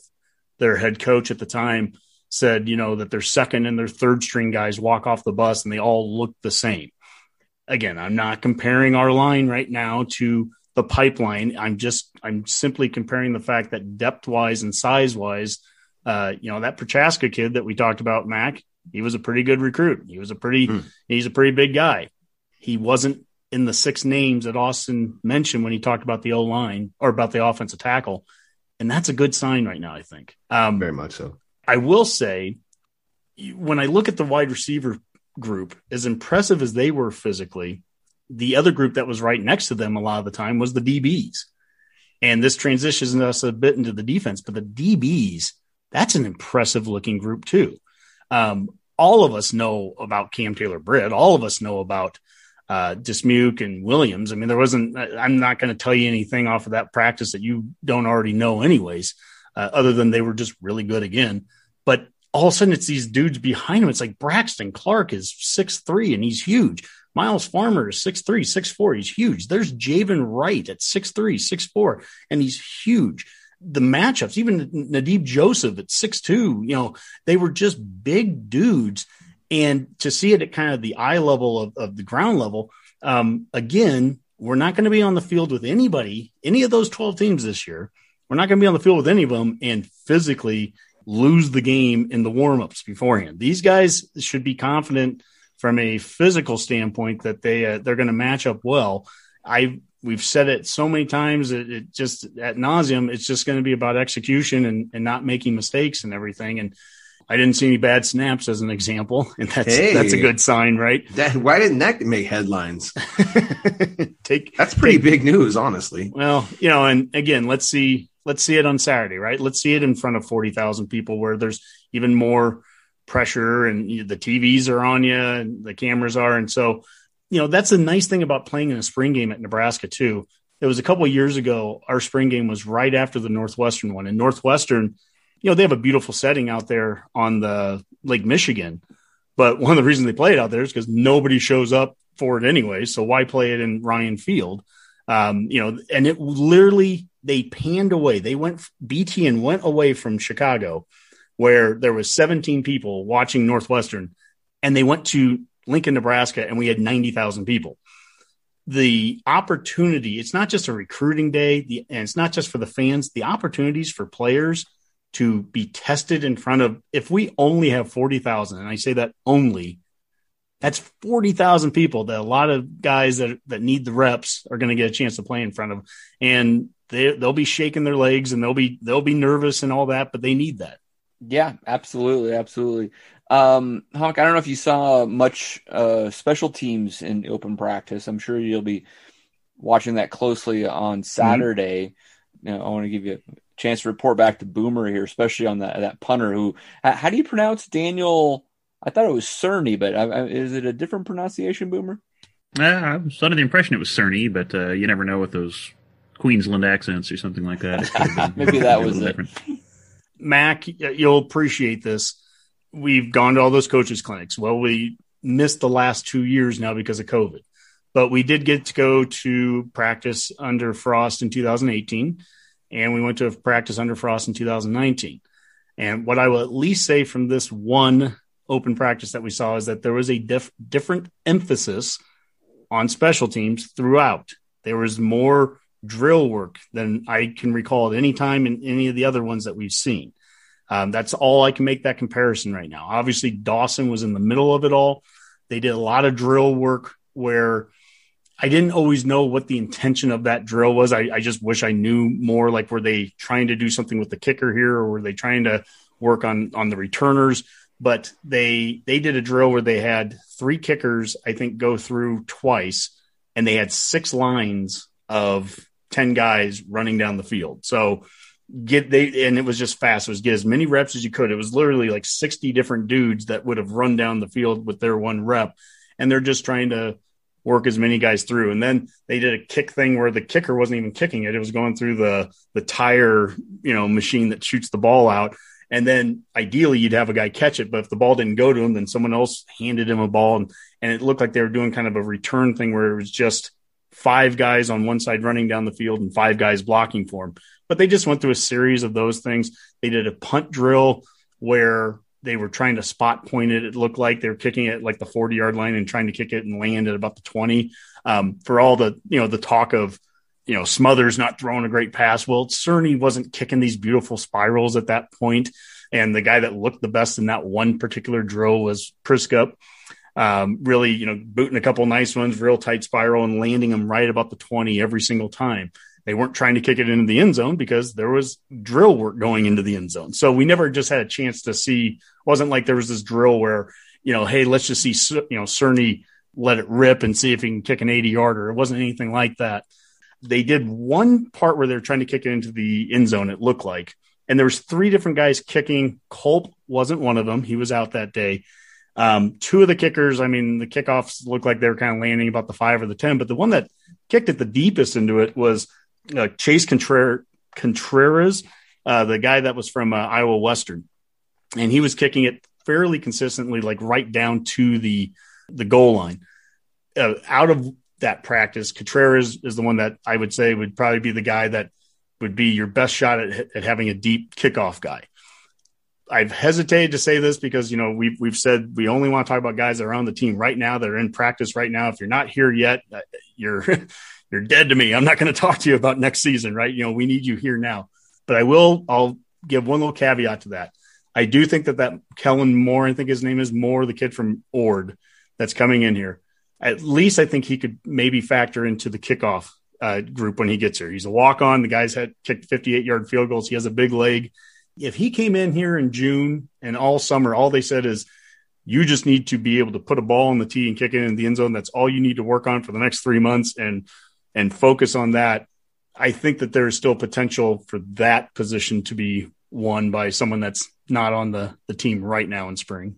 their head coach at the time, said, you know, that their second and their third string guys walk off the bus and they all look the same. Again, I'm not comparing our line right now to the pipeline. I'm just, I'm simply comparing the fact that depth wise and size wise, uh, you know, that Prochazka kid that we talked about, Mac, he was a pretty good recruit. He was a pretty mm. he's a pretty big guy. He wasn't in the six names that Austin mentioned when he talked about the O line or about the offensive tackle, and that's a good sign right now. I think um, very much so. I will say, when I look at the wide receiver group, as impressive as they were physically, the other group that was right next to them a lot of the time was the DBs. And this transitions us a bit into the defense, but the DBs, that's an impressive looking group too. Um, all of us know about Cam Taylor Britt. All of us know about uh, Dismuke and Williams. I mean, there wasn't, I'm not going to tell you anything off of that practice that you don't already know, anyways, uh, other than they were just really good again. But all of a sudden, it's these dudes behind him. It's like Braxton Clark is six three and he's huge. Myles Farmer is six three, six four. He's huge. There's Javin Wright at six three, six four, and he's huge the matchups, even Nadab Joseph at six two, you know, they were just big dudes. And to see it at kind of the eye level of, of the ground level, um, again, we're not going to be on the field with anybody, any of those 12 teams this year. We're not going to be on the field with any of them and physically lose the game in the warmups beforehand. These guys should be confident from a physical standpoint that they uh, they're going to match up well. I we've said it so many times it, it just at nauseum it's just going to be about execution and, and not making mistakes and everything and I didn't see any bad snaps as an example, and that's hey, that's a good sign, right? That, why didn't that make headlines? take that's pretty take, big news, honestly. Well, you know, and again, let's see let's see it on Saturday, right? Let's see it in front of forty thousand people, where there's even more pressure, and you, the TVs are on you, and the cameras are, and so you know, that's the nice thing about playing in a spring game at Nebraska too. It was a couple years ago. Our spring game was right after the Northwestern one, and Northwestern, you know, they have a beautiful setting out there on the Lake Michigan. But one of the reasons they play it out there is because nobody shows up for it anyway. So why play it in Ryan Field? Um, you know, and it literally they panned away. They went BT and went away from Chicago, where there was 17 people watching Northwestern, and they went to Lincoln, Nebraska, and we had 90,000 people. The opportunity, it's not just a recruiting day, the, and it's not just for the fans, the opportunities for players to be tested in front of, if we only have 40,000, and I say that only, That's 40,000 people that a lot of guys that, that need the reps are going to get a chance to play in front of. And they, they'll be shaking their legs and they'll be, they'll be nervous and all that, but they need that. Yeah, absolutely. Absolutely. Um, Honk, I don't know if you saw much uh, special teams in open practice. I'm sure you'll be watching that closely on Saturday. Mm-hmm. You know, I want to give you a chance to report back to Boomer here, especially on that that punter. Who, how do you pronounce Daniel? I thought it was Cerni, but I, I, is it a different pronunciation, Boomer? Yeah, I was under the impression it was Cerni, but uh, you never know with those Queensland accents or something like that. Maybe that was it. Mac, you'll appreciate this. We've gone to all those coaches clinics. Well, we missed the last two years now because of COVID, but we did get to go to practice under Frost in 2018, and we went to practice under Frost in 2019. And what I will at least say from this one open practice that we saw is that there was a diff- different emphasis on special teams throughout. There was more drill work than I can recall at any time in any of the other ones that we've seen. Um, that's all I can make that comparison right now. Obviously, Dawson was in the middle of it all. They did a lot of drill work where I didn't always know what the intention of that drill was. I, I just wish I knew more. Like, were they trying to do something with the kicker here, or were they trying to work on on the returners? But they they did a drill where they had three kickers, I think, go through twice, and they had six lines of 10 guys running down the field. So get they and it was just fast. It was get as many reps as you could. It was literally like 60 different dudes that would have run down the field with their one rep. And they're just trying to work as many guys through. And then they did a kick thing where the kicker wasn't even kicking it. It was going through the the tire, you know, machine that shoots the ball out. And then ideally you'd have a guy catch it, but if the ball didn't go to him, then someone else handed him a ball and, and it looked like they were doing kind of a return thing where it was just five guys on one side running down the field and five guys blocking for him. But they just went through a series of those things. They did a punt drill where they were trying to spot point it. It looked like they were kicking it like the 40 yard line and trying to kick it and land at about the 20. Um, for all the, you know, the talk of, you know, Smothers not throwing a great pass. Well, Cerni wasn't kicking these beautiful spirals at that point. And the guy that looked the best in that one particular drill was Przystup um, really, you know, booting a couple nice ones, real tight spiral, and landing them right about the 20 every single time. They weren't trying to kick it into the end zone because there was drill work going into the end zone. So we never just had a chance to see, wasn't like there was this drill where, you know, hey, let's just see, you know, Cerni let it rip and see if he can kick an 80 yarder. It wasn't anything like that. They did one part where they're trying to kick it into the end zone, it looked like. And there was three different guys kicking. Culp wasn't one of them. He was out that day. Um, two of the kickers, I mean, the kickoffs looked like they were kind of landing about the five or the 10, but the one that kicked it the deepest into it was uh, Chase Contreras, Contreras uh, the guy that was from uh, Iowa Western. And he was kicking it fairly consistently, like right down to the, the goal line. Uh, out of that practice, Contreras is the one that I would say would probably be the guy that would be your best shot at, at having a deep kickoff guy. I've hesitated to say this because you know we've we've said we only want to talk about guys that are on the team right now that are in practice right now. If you're not here yet, uh, you're you're dead to me. I'm not going to talk to you about next season, right? You know we need you here now. But I will. I'll give one little caveat to that. I do think that that Kellen Moore, I think his name is Moore, the kid from Ord, that's coming in here. At least I think he could maybe factor into the kickoff uh, group when he gets here. He's a walk on. The guy's had kicked 58 yard field goals. He has a big leg if he came in here in June and all summer, all they said is you just need to be able to put a ball on the tee and kick it in the end zone. That's all you need to work on for the next three months and and focus on that. I think that there is still potential for that position to be won by someone that's not on the, the team right now in spring.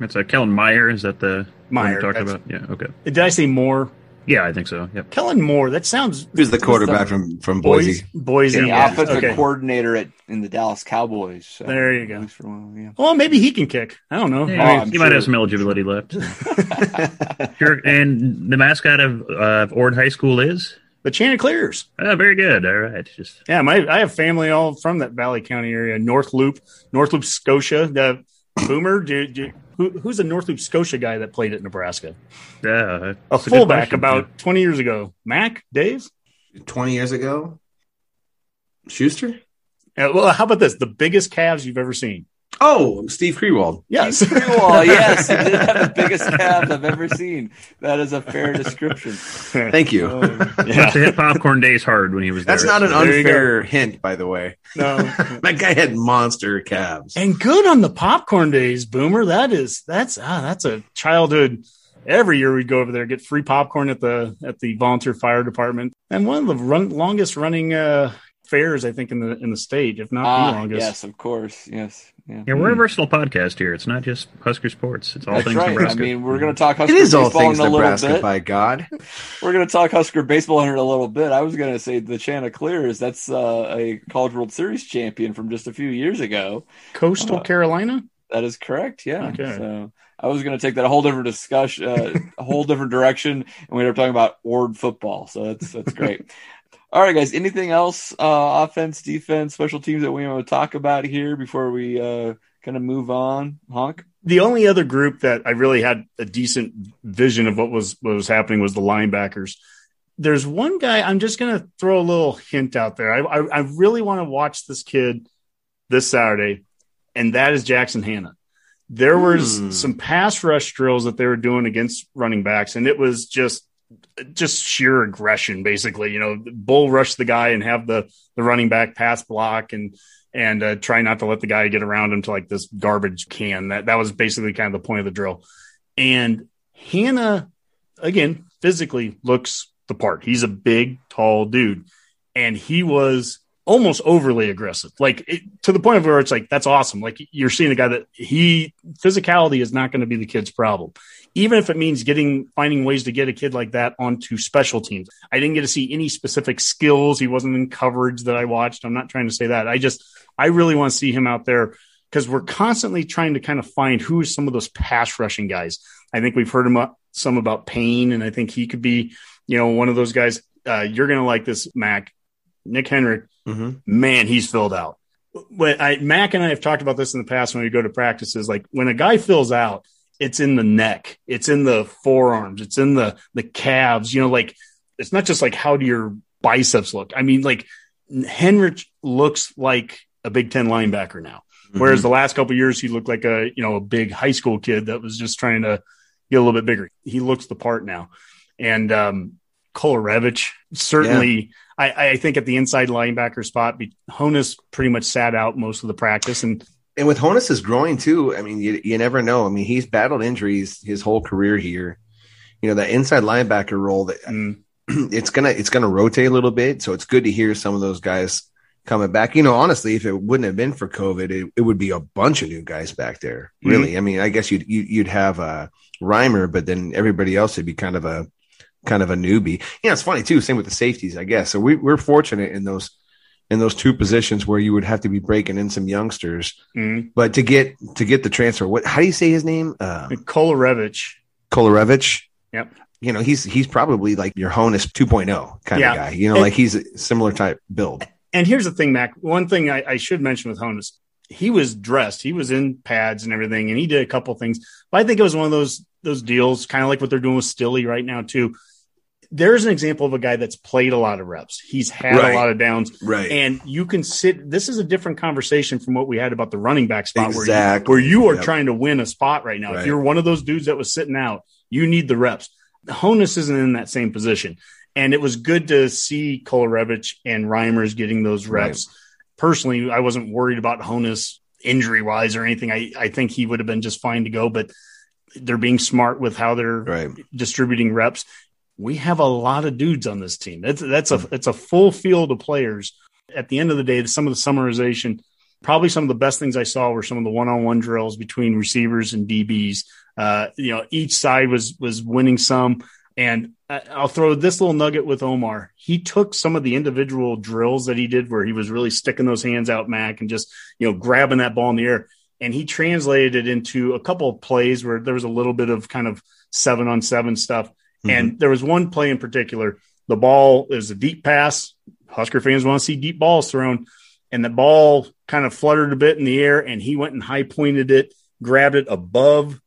It's a uh, Kellen Meyer. Is that the Meyer talking about? Yeah. Okay. Did I say more? Yeah, I think so. Yep. Kellen Moore. That sounds. Who's the quarterback from from Boise? Boise. The yeah. offensive okay. coordinator at in the Dallas Cowboys. So there you go. For while, yeah. Well, maybe he can kick. I don't know. Yeah, oh, he sure. might have some eligibility left. sure. And the mascot of uh, Ord High School is the Chanticleers. Oh, very good. All right. Just yeah, my I have family all from that Valley County area, North Loup, North Loup, Scotia. The Boomer, do, do, who, who's the North Loup Scotia guy that played at Nebraska? Yeah, a fullback about yeah. 20 years ago. Mac, Dave? 20 years ago? Schuster? Yeah, well, how about this? The biggest calves you've ever seen. Oh, Steve Kriewald. Yes. Steve Wall, yes, he did have the biggest calves I've ever seen. That is a fair description. Thank you. Must have hit popcorn days hard when he was there. That's not an There unfair hint, by the way. no. That guy had monster calves. and good on the popcorn days, Boomer. That is that's ah, that's a childhood. Every year we'd go over there get free popcorn at the at the volunteer fire department, and one of the run, longest running uh, fairs I think in the in the state, if not the ah, longest. yes, of course, yes, yeah. Yeah, we're a versatile podcast here. It's not just Husker sports. It's all That's things right. Nebraska. I mean, we're going to talk Husker It is all baseball things in a little Nebraska, bit. by God. We're going to talk Husker baseball in a little bit. I was going to say the Chanticleers. That's uh, a College World Series champion from just a few years ago. Coastal Uh, Carolina. That is correct. Yeah. Okay. So I was going to take that a whole different discussion, uh, a whole different direction, and we ended up talking about Ord football. So that's that's great. All right, guys. Anything else? Uh, offense, defense, special teams that we want to talk about here before we uh, kind of move on? Honk. The only other group that I really had a decent vision of what was what was happening was the linebackers. There's one guy I'm just going to throw a little hint out there. I, I, I really want to watch this kid this Saturday, and that is Jackson Hannah. There was Hmm. some pass rush drills that they were doing against running backs, and it was just just sheer aggression, basically. You know, bull rush the guy and have the the running back pass block and and uh, try not to let the guy get around him to like this garbage can. That that was basically kind of the point of the drill. And Hannah, again, physically looks the part. He's a big, tall dude, and he was almost overly aggressive, like it, to the point of where it's like that's awesome. Like you're seeing a guy that he physicality is not going to be the kid's problem, even if it means getting finding ways to get a kid like that onto special teams. I didn't get to see any specific skills. He wasn't in coverage that I watched. I'm not trying to say that. I just I really want to see him out there because we're constantly trying to kind of find who is some of those pass rushing guys. I think we've heard him up, some about Payne, and I think he could be, you know, one of those guys. Uh, you're going to like this, Mac. Nick Henrich, Mm-hmm. man, he's filled out. When I, Mac and I have talked about this in the past when we go to practices. Like when a guy fills out, it's in the neck, it's in the forearms, it's in the the calves. You know, like it's not just like how do your biceps look. I mean, like Henrich looks like a Big Ten linebacker now. Whereas the last couple of years, he looked like a you know a big high school kid that was just trying to get a little bit bigger. He looks the part now, and um, Kolarevic certainly. I, I think at the inside linebacker spot, Honas pretty much sat out most of the practice, and And with Honas' is growing too, I mean, you, you never know. I mean, he's battled injuries his whole career here. You know, that inside linebacker role that mm, it's gonna it's gonna rotate a little bit. So it's good to hear some of those guys coming back. You know, honestly, if it wouldn't have been for COVID, it, it would be a bunch of new guys back there. Really, I mean, I guess you'd you, you'd have a Reimer, but then everybody else would be kind of a kind of a newbie. Yeah, it's funny too. Same with the safeties, I guess. So we, we're fortunate in those in those two positions where you would have to be breaking in some youngsters. mm. But to get to get the transfer, what how do you say his name? Uh, Kolarevic. Kolarevic. Yep. You know, he's he's probably like your Honas 2.0 kind Yeah. of guy. You know, And- like he's a similar type build. And here's the thing, Mac. One thing I, I should mention with Honas, he was dressed, he was in pads and everything, and he did a couple things. But I think it was one of those those deals, kind of like what they're doing with Stille right now too. There's an example of a guy that's played a lot of reps. He's had Right. a lot of downs, Right. and you can sit. This is a different conversation from what we had about the running back spot, where you, where you are Yep. trying to win a spot right now. If you're one of those dudes that was sitting out, you need the reps. Honas isn't in that same position. And it was good to see Kolarevic and Reimers getting those reps. Personally, I wasn't worried about Honas injury wise or anything. I, I think he would have been just fine to go, but they're being smart with how they're Right. distributing reps. We have a lot of dudes on this team. That's that's a it's a full field of players. At the end of the day, some of the summarization, probably some of the best things I saw were some of the one-on-one drills between receivers and DBs. Uh, you know, each side was was winning some. And I'll throw this little nugget with Omar. He took some of the individual drills that he did where he was really sticking those hands out, Mac, and just, you know, grabbing that ball in the air. And he translated it into a couple of plays where there was a little bit of kind of seven on seven stuff. Mm-hmm. And there was one play in particular. The ball is a deep pass. Husker fans want to see deep balls thrown. And the ball kind of fluttered a bit in the air, and he went and high pointed it, grabbed it above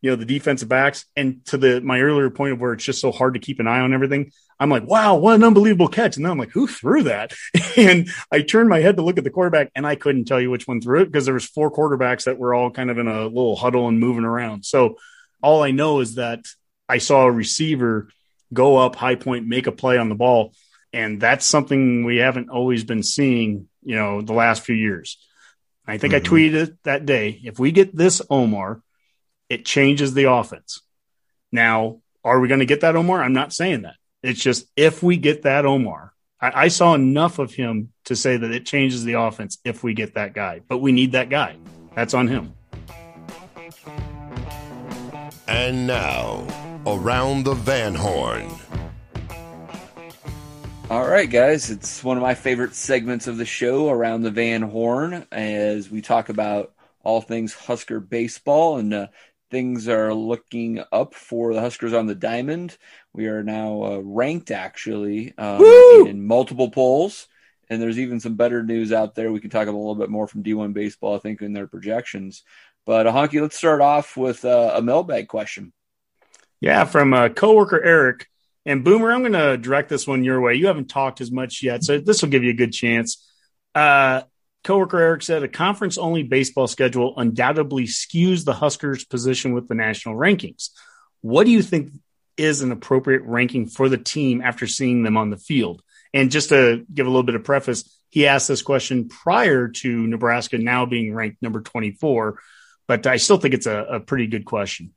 you know, the defensive backs. And to the my earlier point of where it's just so hard to keep an eye on everything, I'm like, wow, what an unbelievable catch. And then I'm like, who threw that? and I turned my head to look at the quarterback and I couldn't tell you which one threw it because there was four quarterbacks that were all kind of in a little huddle and moving around. So all I know is that I saw a receiver go up high point, make a play on the ball. And that's something we haven't always been seeing, you know, the last few years. I think mm-hmm. I tweeted that day. If we get this Omar, it changes the offense. Now, are we going to get that Omar? I'm not saying that. It's just if we get that Omar, I, I, saw enough of him to say that it changes the offense if we get that guy. But we need that guy. That's on him. And now, around the Van Horn. All right, guys, it's one of my favorite segments of the show, Around the Van Horn, as we talk about all things Husker baseball. And uh, things are looking up for the Huskers on the diamond. We are now uh, ranked actually um, in multiple polls, and there's even some better news out there. We can talk a little bit more from D1 baseball, I think, in their projections. But uh, Honky, let's start off with uh, a mailbag question. Yeah, from uh, coworker Eric and Boomer. I'm going to direct this one your way. You haven't talked as much yet, so this will give you a good chance. Uh, Coworker Eric said a conference only baseball schedule undoubtedly skews the Huskers' position with the national rankings. What do you think is an appropriate ranking for the team after seeing them on the field? And just to give a little bit of preface, he asked this question prior to Nebraska now being ranked number 24, but I still think it's a, a pretty good question.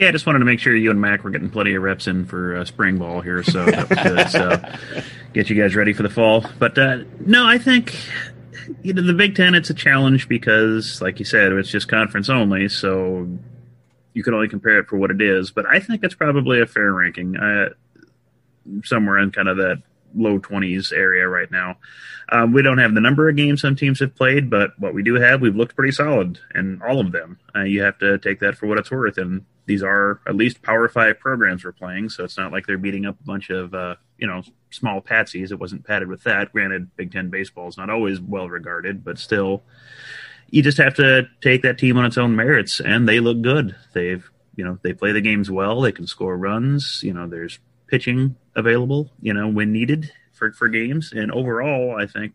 Yeah, I just wanted to make sure you and Mac were getting plenty of reps in for uh, spring ball here, so that was good. so get you guys ready for the fall. But uh, no, I think you know the Big Ten. It's a challenge because, like you said, it's just conference only, so you can only compare it for what it is. But I think it's probably a fair ranking, uh, somewhere in kind of that low 20s area right now. Um, we don't have the number of games some teams have played, but what we do have, we've looked pretty solid in all of them. Uh, you have to take that for what it's worth. And these are at least Power Five programs we're playing, so it's not like they're beating up a bunch of uh, you know small patsies. It wasn't padded with that. Granted, Big Ten baseball is not always well regarded, but still, you just have to take that team on its own merits, and they look good. They've you know they play the games well. They can score runs. You know, there's pitching available, you know, when needed for, for games. And overall, I think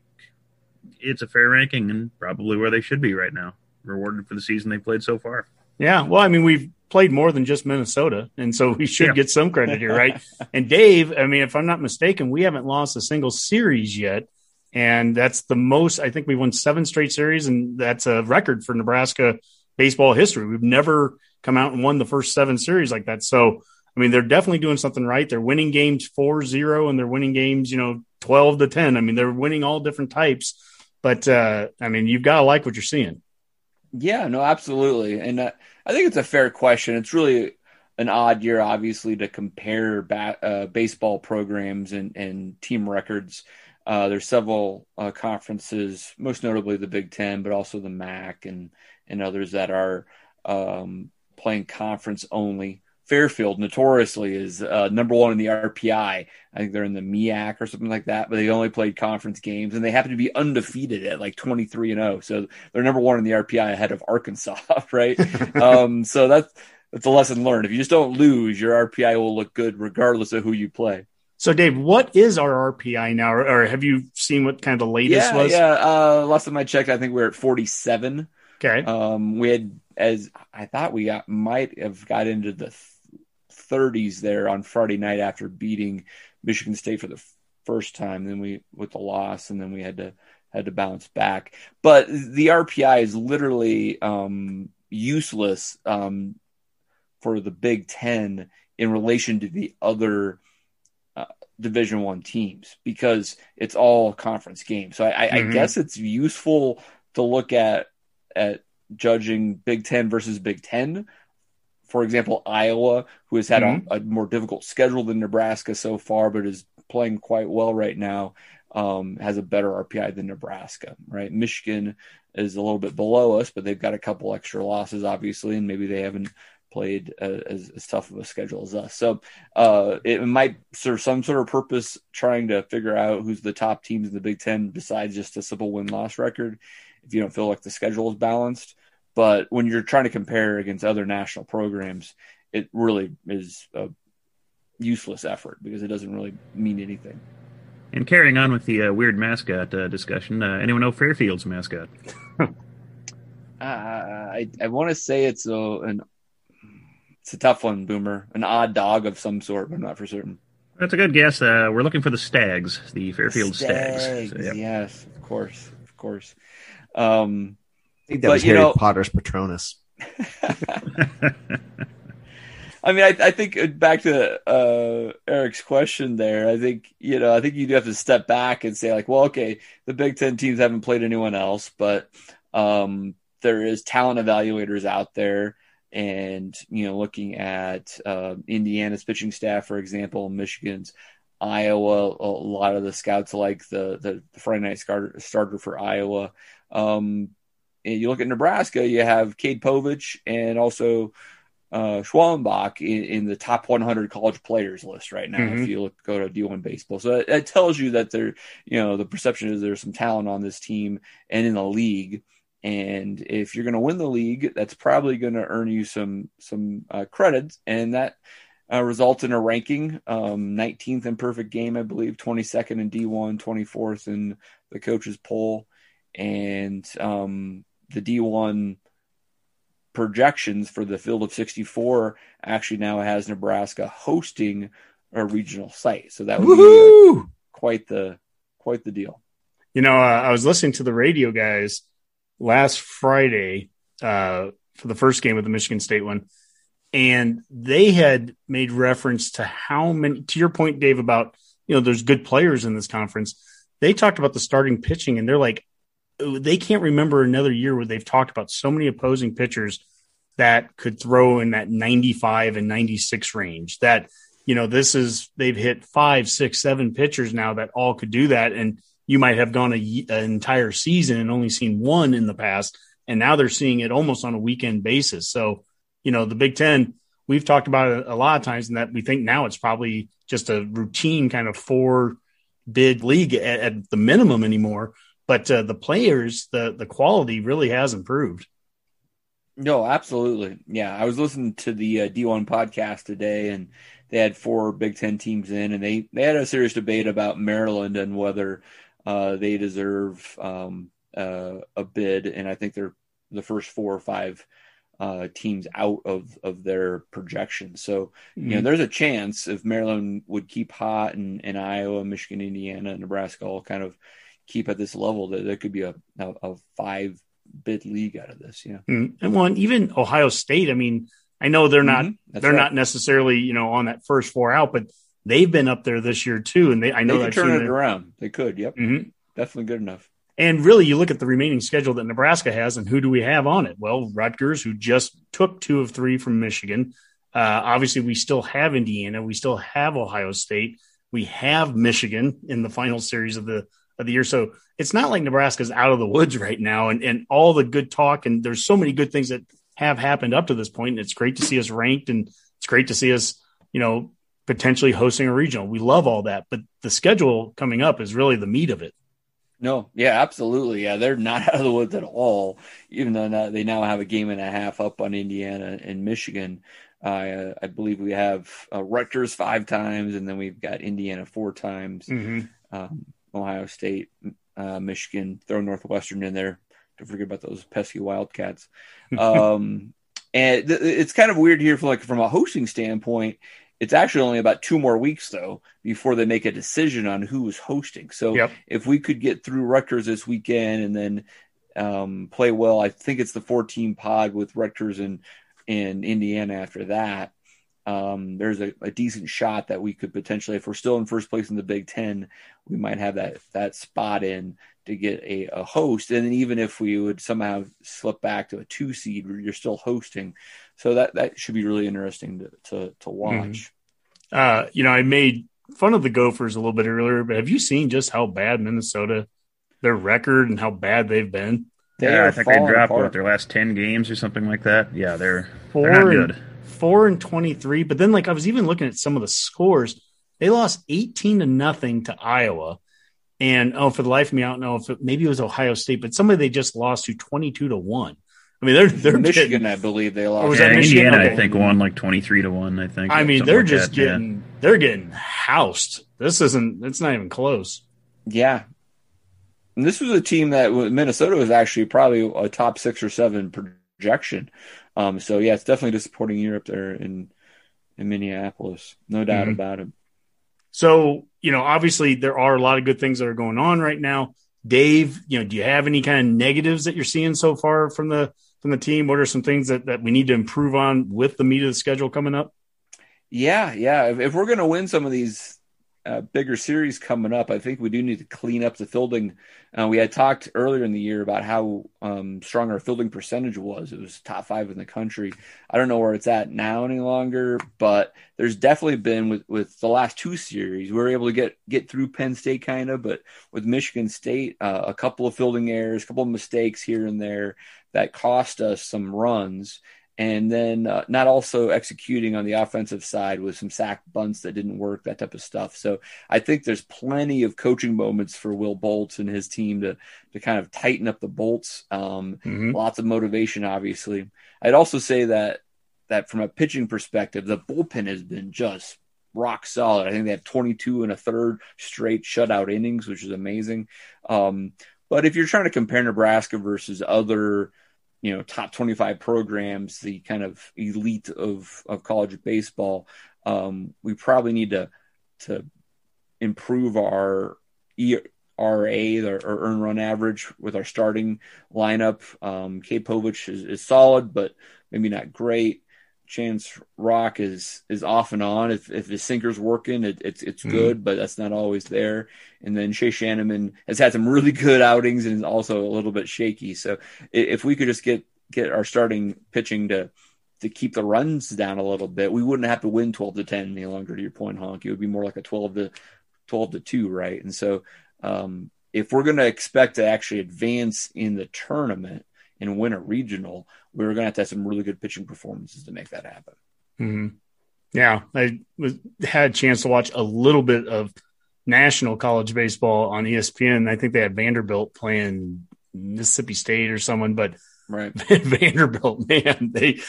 it's a fair ranking and probably where they should be right now, rewarded for the season they played so far. Yeah. Well, I mean, we've played more than just Minnesota. And so we should yeah. get some credit here, right? and Dave, I mean, if I'm not mistaken, we haven't lost a single series yet. And that's the most, I think we won seven straight series, and that's a record for Nebraska baseball history. We've never come out and won the first seven series like that. So, I mean, they're definitely doing something right. They're winning games 4-0 and they're winning games, you know, 12 to 10. I mean, they're winning all different types. But uh, I mean, you've got to like what you're seeing. Yeah, no, absolutely. And uh, I think it's a fair question. It's really an odd year, obviously, to compare uh, baseball programs and, and team records. Uh, there's several uh, conferences, most notably the Big Ten, but also the MAC and and others that are um, playing conference only. Fairfield notoriously is uh, number one in the RPI. I think they're in the MIAC or something like that, but they only played conference games and they happen to be undefeated at like 23 and 0. So they're number one in the RPI ahead of Arkansas, right? um, so that's, that's a lesson learned. If you just don't lose, your RPI will look good regardless of who you play. So, Dave, what is our RPI now, or, or have you seen what kind of the latest yeah, was? Yeah, uh, last time I checked, I think we we're at 47. Okay. Um, we had, as I thought we got, might have got into the 30s there on Friday night after beating Michigan State for the first time. Then we with the loss, and then we had to had to bounce back. But the RPI is literally um, useless um, for the Big Ten in relation to the other uh, Division One teams because it's all conference games. So I, mm-hmm. I guess it's useful to look at at judging Big Ten versus Big Ten for example, Iowa, who has had mm-hmm. a, a, more difficult schedule than Nebraska so far, but is playing quite well right now, um, has a better RPI than Nebraska, right? Michigan is a little bit below us, but they've got a couple extra losses, obviously, and maybe they haven't played uh, as, as, tough of a schedule as us. So uh, it might serve some sort of purpose trying to figure out who's the top teams in the Big Ten besides just a simple win loss record if you don't feel like the schedule is balanced. But when you're trying to compare against other national programs, it really is a useless effort because it doesn't really mean anything. And carrying on with the uh, weird mascot uh, discussion, uh, anyone know Fairfield's mascot? I I want to say it's a an it's a tough one, Boomer. An odd dog of some sort, but I'm not for certain. That's a good guess. Uh, we're looking for the Stags, the Fairfield Stags. Stags, So, yeah. Yes, of course, of course. Um, I think that But, was Harry know- Potter's Patronus. I mean, I, I think uh, back to uh, Eric's question there. I think you know, I think you do have to step back and say like, well, okay, the Big Ten teams haven't played anyone else, but um, there is talent evaluators out there, and you know, looking at uh, Indiana's pitching staff, for example, Michigan's, Iowa, a lot of the scouts like the the, the Friday night starter, starter for Iowa. Um, and you look at Nebraska, you have Cade Povich and also uh, Schwellenbach in, in the top 100 college players list right now. Mhm. If you look, go to D1 baseball, so it, it tells you that there, you know, the perception is there's some talent on this team and in the league. And if you're going to win the league, that's probably going to earn you some some uh, credits, and that uh, results in a ranking: um, 19th in perfect game, I believe, 22nd in D1, 24th in the coaches poll, and um, the D1 projections for the field of 64 actually now has Nebraska hosting a regional site. So that would be uh, Woohoo! quite the quite the deal. You know, uh, I was listening to the radio guys last Friday uh, for the first game of the Michigan State one, and they had made reference to how many. To your point, Dave, about you know, there's good players in this conference. They talked about the starting pitching, and they're like, they can't remember another year where they've talked about so many opposing pitchers that could throw in that 95 and 96 range. That you know, this is they've hit five, six, seven pitchers now that all could do that, and you might have gone a, an entire season and only seen one in the past, and now they're seeing it almost on a weekend basis. So, you know, the Big Ten, we've talked about it a lot of times, and that we think now it's probably just a routine kind of four bid league at, at the minimum anymore. But uh, the players, the the quality really has improved. No, absolutely. Yeah, I was listening to the uh, D1 podcast today, and they had four Big Ten teams in, and they they had a serious debate about Maryland and whether uh, they deserve um, uh, a bid. And I think they're the first four or five uh, teams out of of their projections. So you know, there's a chance if Maryland would keep hot, and, and Iowa, Michigan, Indiana, Nebraska all kind of keep at this level, that there could be a a, a five bid league out of this. Yeah. Mm. And one, even Ohio State. I mean, I know they're not Mhm. They're right. not necessarily you know on that first four out, but they've been up there this year too. And they I know they could turn it around. They could. Yep. Mhm. Definitely good enough. And really, you look at the remaining schedule that Nebraska has, and who do we have on it? Well, Rutgers, who just took two of three from Michigan. Uh, obviously, we still have Indiana. We still have Ohio State. We have Michigan in the final series of the of the year. So it's not like Nebraska's out of the woods right now. And and all the good talk and there's so many good things that have happened up to this point. And it's great to see us ranked, and it's great to see us, you know, potentially hosting a regional. We love all that, but the schedule coming up is really the meat of it. No, yeah, absolutely. Yeah, they're not out of the woods at all. Even though now, they now have a game and a half up on Indiana and Michigan. Uh, I believe we have uh, Rutgers five times, and then we've got Indiana four times. Mm-hmm. Um, Ohio State, uh, Michigan, throw Northwestern in there. Don't forget about those pesky Wildcats. Um, and th- it's kind of weird here from like from a hosting standpoint. It's actually only about two more weeks though before they make a decision on who is hosting. So Yep. if we could get through Rutgers this weekend and then um, play well, I think it's the 14 pod with Rutgers and in Indiana after that. Um, there's a, a decent shot that we could potentially, if we're still in first place in the Big Ten, we might have that that spot in to get a, a host. And then even if we would somehow slip back to a two seed, you're still hosting, so that that should be really interesting to to, to watch. Uh, you know, I made fun of the Gophers a little bit earlier, but have you seen just how bad Minnesota, their record and how bad they've been? They yeah, I think they dropped apart. what their last ten games or something like that. Yeah, they're Four they're not and, good. Four and twenty-three. But then, like I was even looking at some of the scores. They lost eighteen to nothing to Iowa, and oh, for the life of me, I don't know if it, maybe it was Ohio State, but somebody they just lost to twenty-two to one. I mean, they're they're Michigan, getting, I believe they lost. was yeah, that Michigan? Indiana, Okay. I think, won like twenty three to one. I think. I mean, they're like just that, yeah. getting they're getting housed. This isn't. It's not even close. Yeah. And this was a team that Minnesota was actually probably a top six or seven projection. Um, so yeah, it's definitely disappointing year up there in in Minneapolis, no doubt Mhm. about it. So, you know, obviously there are a lot of good things that are going on right now. Dave, you know, do you have any kind of negatives that you're seeing so far from the from the team? What are some things that, that we need to improve on with the meat of the schedule coming up? Yeah, yeah. If, if we're going to win some of these uh, bigger series coming up, I think we do need to clean up the fielding. Uh, we had talked earlier in the year about how um, strong our fielding percentage was. It was top five in the country. I don't know where it's at now any longer, but there's definitely been with, with the last two series, we were able to get get through Penn State kind of, but with Michigan State, uh, a couple of fielding errors, a couple of mistakes here and there that cost us some runs and then uh, not also executing on the offensive side with some sack bunts that didn't work, that type of stuff. So I think there's plenty of coaching moments for Will Bolts and his team to to kind of tighten up the bolts. Um, Mhm. Lots of motivation, obviously. I'd also say that that from a pitching perspective, the bullpen has been just rock solid. I think they have 22 and a third straight shutout innings, which is amazing. Um, but if you're trying to compare Nebraska versus other you know top 25 programs the kind of elite of of college baseball um, we probably need to to improve our ERA or, or earn run average with our starting lineup. Um, Cade Povich is, is solid but maybe not great Chance Hroch is is off and on. If if his sinker's working, it, it's it's Mhm. good, but that's not always there. And then Shay Schanaman has had some really good outings and is also a little bit shaky. So if we could just get get our starting pitching to to keep the runs down a little bit, we wouldn't have to win twelve to ten any longer. To your point, Honk, it would be more like a twelve to twelve to two, right? And so um, if we're going to expect to actually advance in the tournament and win a regional, we're going to have to have some really good pitching performances to make that happen. hmm Yeah, I was, had a chance to watch a little bit of national college baseball on ESPN. I think they had Vanderbilt playing Mississippi State or someone, but Right. Vanderbilt, man, they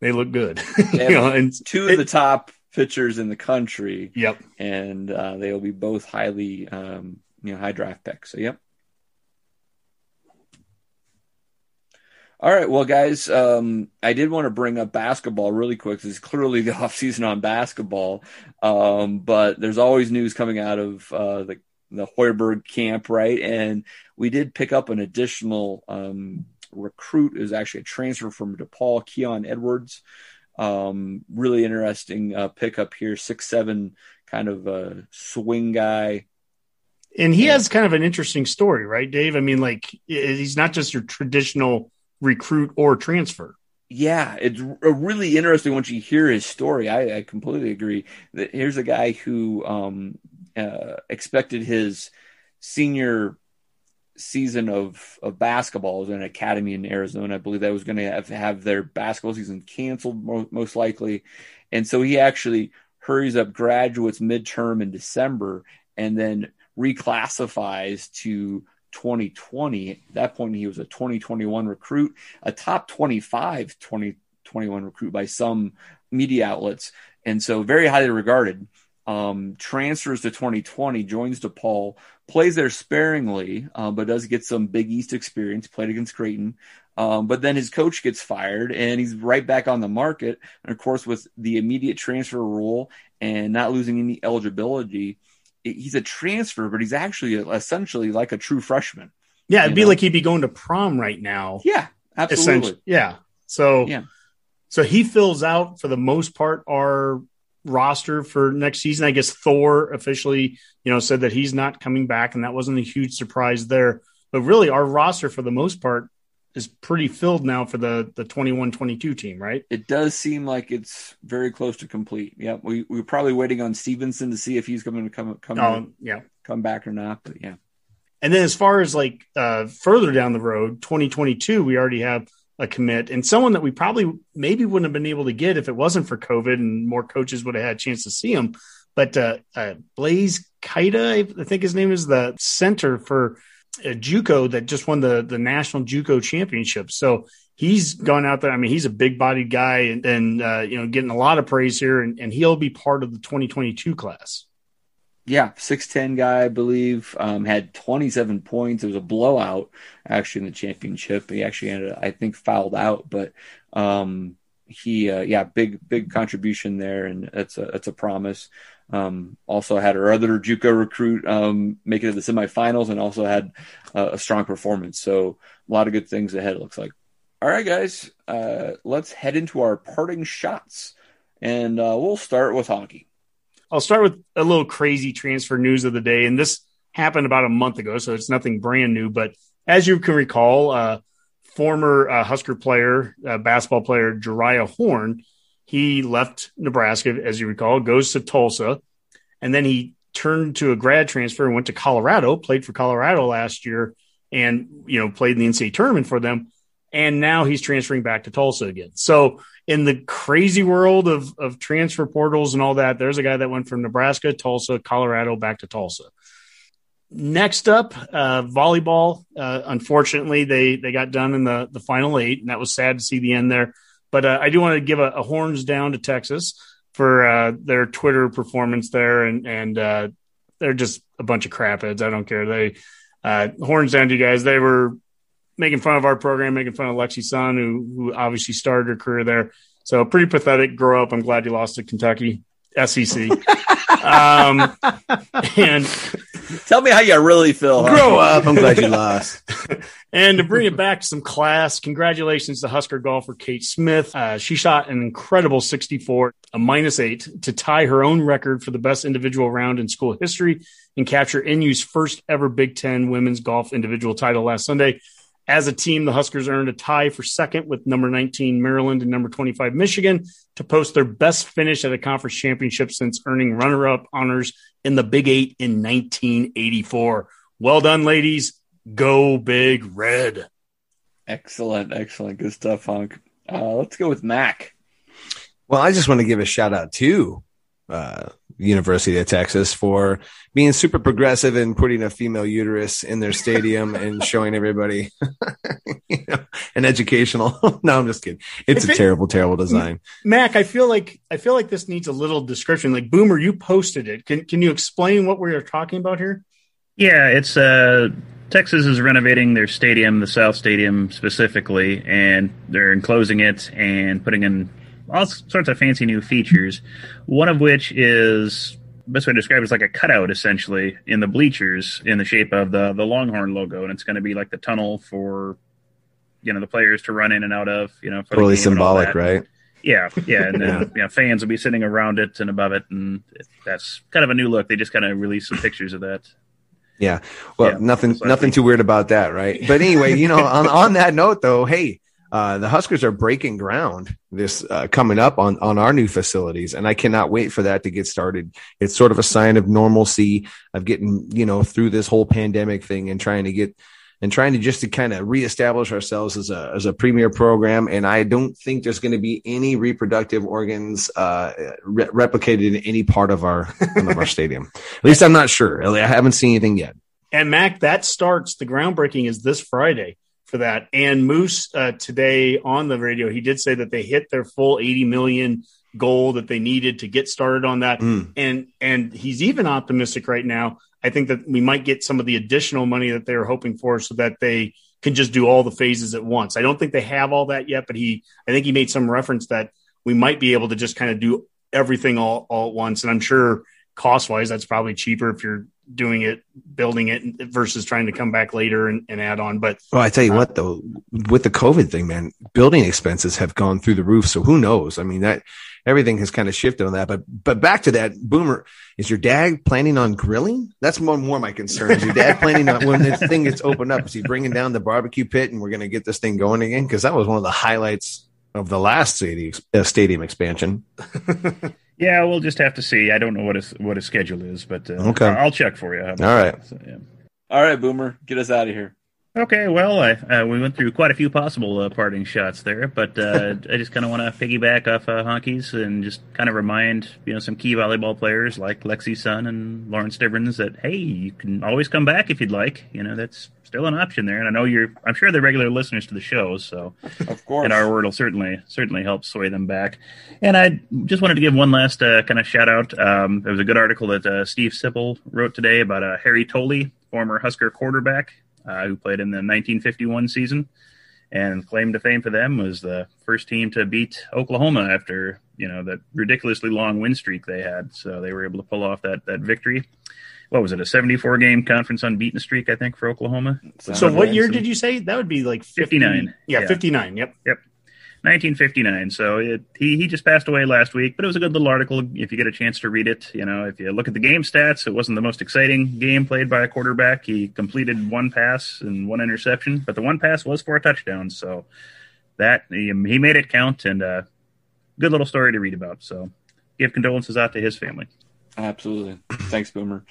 they look good. you know, and Two of the top pitchers in the country, yep, and uh, they will be both highly, um, you know, high draft picks. So, yep. All right, well, guys, um, I did want to bring up basketball really quick. This is clearly the off season on basketball, um, but there's always news coming out of uh, the the Hoiberg camp, right? And we did pick up an additional um, recruit. It was actually a transfer from DePaul, Keon Edwards. Um, really interesting uh, pickup here, six seven, kind of a swing guy. and he has kind of an interesting story, right, Dave? I mean, like he's not just your traditional recruit or transfer. Yeah, it's really interesting once you hear his story. I, I completely agree. That here's a guy who um, uh, expected his senior season of, of basketball as an academy in Arizona. I believe that was going to have, have their basketball season canceled mo- most likely, and so he actually hurries up graduates midterm in December and then reclassifies to 2020. At that point, he was a 2021 recruit, a top 25 2021 recruit by some media outlets, and so very highly regarded. Um, transfers to 2020, joins DePaul, plays there sparingly, uh, but does get some Big East experience. Played against Creighton, um, but then his coach gets fired, and he's right back on the market. And of course, with the immediate transfer rule and not losing any eligibility, he's a transfer, but he's actually essentially like a true freshman. Yeah, it'd be know? like he'd be going to prom right now. Yeah, absolutely. essentially. Yeah. So Yeah. so he fills out for the most part our roster for next season. I guess Thor officially, you know, said that he's not coming back, and that wasn't a huge surprise there. But really, our roster for the most part is pretty filled now for the the 21-22 team, right? It does seem like it's very close to complete. Yeah, we we were probably waiting on Stevenson to see if he's going to come come Oh, yeah. come back or not. But yeah, And then as far as like uh, further down the road, 2022, we already have a commit and someone that we probably maybe wouldn't have been able to get if it wasn't for COVID and more coaches would have had a chance to see him. But uh, uh, Blaise Keita, I think his name is the center for uh, JUCO that just won the the national JUCO championship. So he's gone out there. I mean, he's a big bodied guy and, and uh, you know, getting a lot of praise here, and, and he'll be part of the 2022 class. Yeah, six ten guy, I believe, um, had twenty seven points. It was a blowout actually in the championship. He actually ended, I think, fouled out, but um, he, uh, yeah, big big contribution there, and that's a that's a promise. Um, also had our other JUCO recruit um, make it to the semifinals, and also had uh, a strong performance. So a lot of good things ahead. It looks like. All right, guys, uh, let's head into our parting shots, and uh, we'll start with hockey. I'll start with a little crazy transfer news of the day. And this happened about a month ago, so it's nothing brand new. But as you can recall, uh, former uh, Husker player, uh, basketball player, Jeriah Horne, he left Nebraska, as you recall, goes to Tulsa. And then he turned to a grad transfer and went to Colorado, played for Colorado last year, and, you know, played in the NCAA tournament for them. And now he's transferring back to Tulsa again. So in the crazy world of, of transfer portals and all that, there's a guy that went from Nebraska, Tulsa, Colorado, back to Tulsa. Next up, uh, volleyball. Uh, unfortunately, they they got done in the the final eight, and that was sad to see the end there. But uh, I do want to give a, a, horns down to Texas for uh, their Twitter performance there, and and uh, they're just a bunch of crapheads. I don't care. They uh, horns down to you guys. They were making fun of our program, making fun of Lexi Sun, who who obviously started her career there. So pretty pathetic. Grow up. I'm glad you lost to Kentucky SEC. um, and tell me how you really feel. Grow up. I'm glad you lost. and to bring it back to some class, congratulations to Husker golfer Kate Smith. Uh, she shot an incredible 64, a minus eight, to tie her own record for the best individual round in school history and capture NU's first ever Big Ten women's golf individual title last Sunday. As a team, the Huskers earned a tie for second with number 19 Maryland and number 25 Michigan to post their best finish at a conference championship since earning runner up honors in the Big Eight in 1984. Well done, ladies. Go Big Red. Excellent. Excellent. Good stuff, Hunk. Uh, let's go with Mac. Well, I just want to give a shout out to uh, University of Texas for being super progressive and putting a female uterus in their stadium and showing everybody you know, an educational. no, I'm just kidding. It's a it, terrible, terrible design. Mac, I feel like I feel like this needs a little description. Like Boomer, you posted it. Can can you explain what we are talking about here? Yeah, it's uh Texas is renovating their stadium, the South Stadium specifically, and they're enclosing it and putting in all sorts of fancy new features. One of which is best way to describe it is like a cutout essentially in the bleachers in the shape of the the Longhorn logo, and it's going to be like the tunnel for you know the players to run in and out of. You know, for totally symbolic, right? Yeah, yeah, and then yeah. You know, fans will be sitting around it and above it, and that's kind of a new look. They just kind of released some pictures of that. Yeah, well, yeah, nothing, nothing too weird about that, right? But anyway, you know, on on that note, though, hey, uh, the Huskers are breaking ground this uh, coming up on on our new facilities, and I cannot wait for that to get started. It's sort of a sign of normalcy of getting you know through this whole pandemic thing and trying to get and trying to just to kind of reestablish ourselves as a as a premier program. And I don't think there's going to be any reproductive organs uh, re- replicated in any part of our of our stadium. At least I'm not sure. I haven't seen anything yet. And Mac, that starts. The groundbreaking is this Friday for that. And Moos uh, today on the radio, he did say that they hit their full 80 million goal that they needed to get started on that. Mm. And and he's even optimistic right now. I think that we might get some of the additional money that they were hoping for so that they can just do all the phases at once. I don't think they have all that yet, but he I think he made some reference that we might be able to just kind of do everything all, all at once. And I'm sure cost wise, that's probably cheaper if you're doing it, building it versus trying to come back later and, and add on. But well, I tell you uh, what, though, with the COVID thing, man, building expenses have gone through the roof. So who knows? I mean, that everything has kind of shifted on that. But but back to that, Boomer, is your dad planning on grilling? That's more more my concern. Is your dad planning on when this thing gets opened up? Is he bringing down the barbecue pit and we're going to get this thing going again? Because that was one of the highlights of the last stadium, uh, stadium expansion. Yeah, we'll just have to see. I don't know what his what his schedule is, but uh, okay, I'll check for you. All right. So, yeah. All right, Boomer, get us out of here. Okay, well, I, uh, we went through quite a few possible uh, parting shots there, but uh, I just kind of want to piggyback off uh, Honkies and just kind of remind you know some key volleyball players like Lexi Sun and Lauren Stivrins that hey, you can always come back if you'd like. You know that's still an option there, and I know you're. I'm sure they're regular listeners to the show, so of course, and our word will certainly certainly help sway them back. And I just wanted to give one last uh, kind of shout out. Um, there was a good article that uh, Steve Sipple wrote today about uh, Harry Tolly, former Husker quarterback uh, who played in the 1951 season. And claim to fame for them was the first team to beat Oklahoma after you know that ridiculously long win streak they had. So they were able to pull off that that victory. What was it? A 74 game conference unbeaten streak, I think, for Oklahoma. So, what year did you say that would be? Like 50, 59. Yeah, yeah, 59. Yep. Yep. 1959. So it, he he just passed away last week, but it was a good little article if you get a chance to read it. You know, if you look at the game stats, it wasn't the most exciting game played by a quarterback. He completed one pass and one interception, but the one pass was for a touchdown. So that he, he made it count, and uh, good little story to read about. So give condolences out to his family. Absolutely. Thanks, Boomer.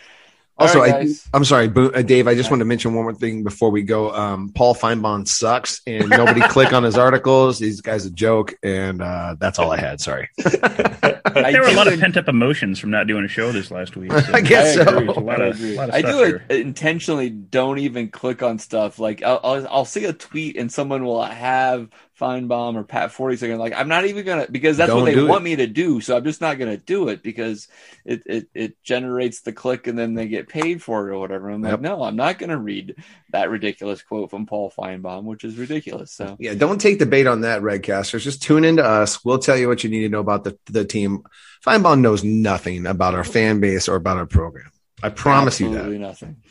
Also, right, I, am sorry, uh, Dave. I just wanted to mention one more thing before we go. Um, Paul Finebaum sucks, and nobody click on his articles. These guys a joke, and uh, that's all I had. Sorry. there were a lot of pent up emotions from not doing a show this last week. So. I guess I so. A lot of, I, lot of I do it intentionally. Don't even click on stuff like I'll, I'll, I'll see a tweet and someone will have Finebaum or Pat Forde second. Like I'm not even gonna because that's Don't what they want it. me to do. So I'm just not gonna do it because it, it it generates the click and then they get paid for it or whatever. I'm yep. like, no, I'm not gonna read that ridiculous quote from Paul Finebaum, which is ridiculous. So yeah, don't take the bait on that, Redcasters. Just tune into us. We'll tell you what you need to know about the the team. Finebaum knows nothing about our fan base or about our program. I promise Absolutely you that. Nothing.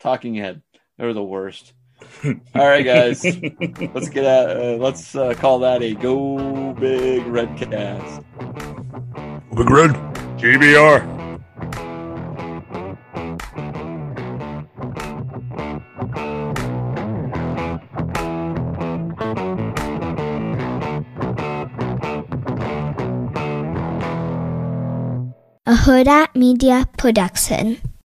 Talking head. They're the worst. All right, guys, let's get out. Uh, let's uh, call that a go big red cast. Big red, GBR. A Hurrdat Media Production.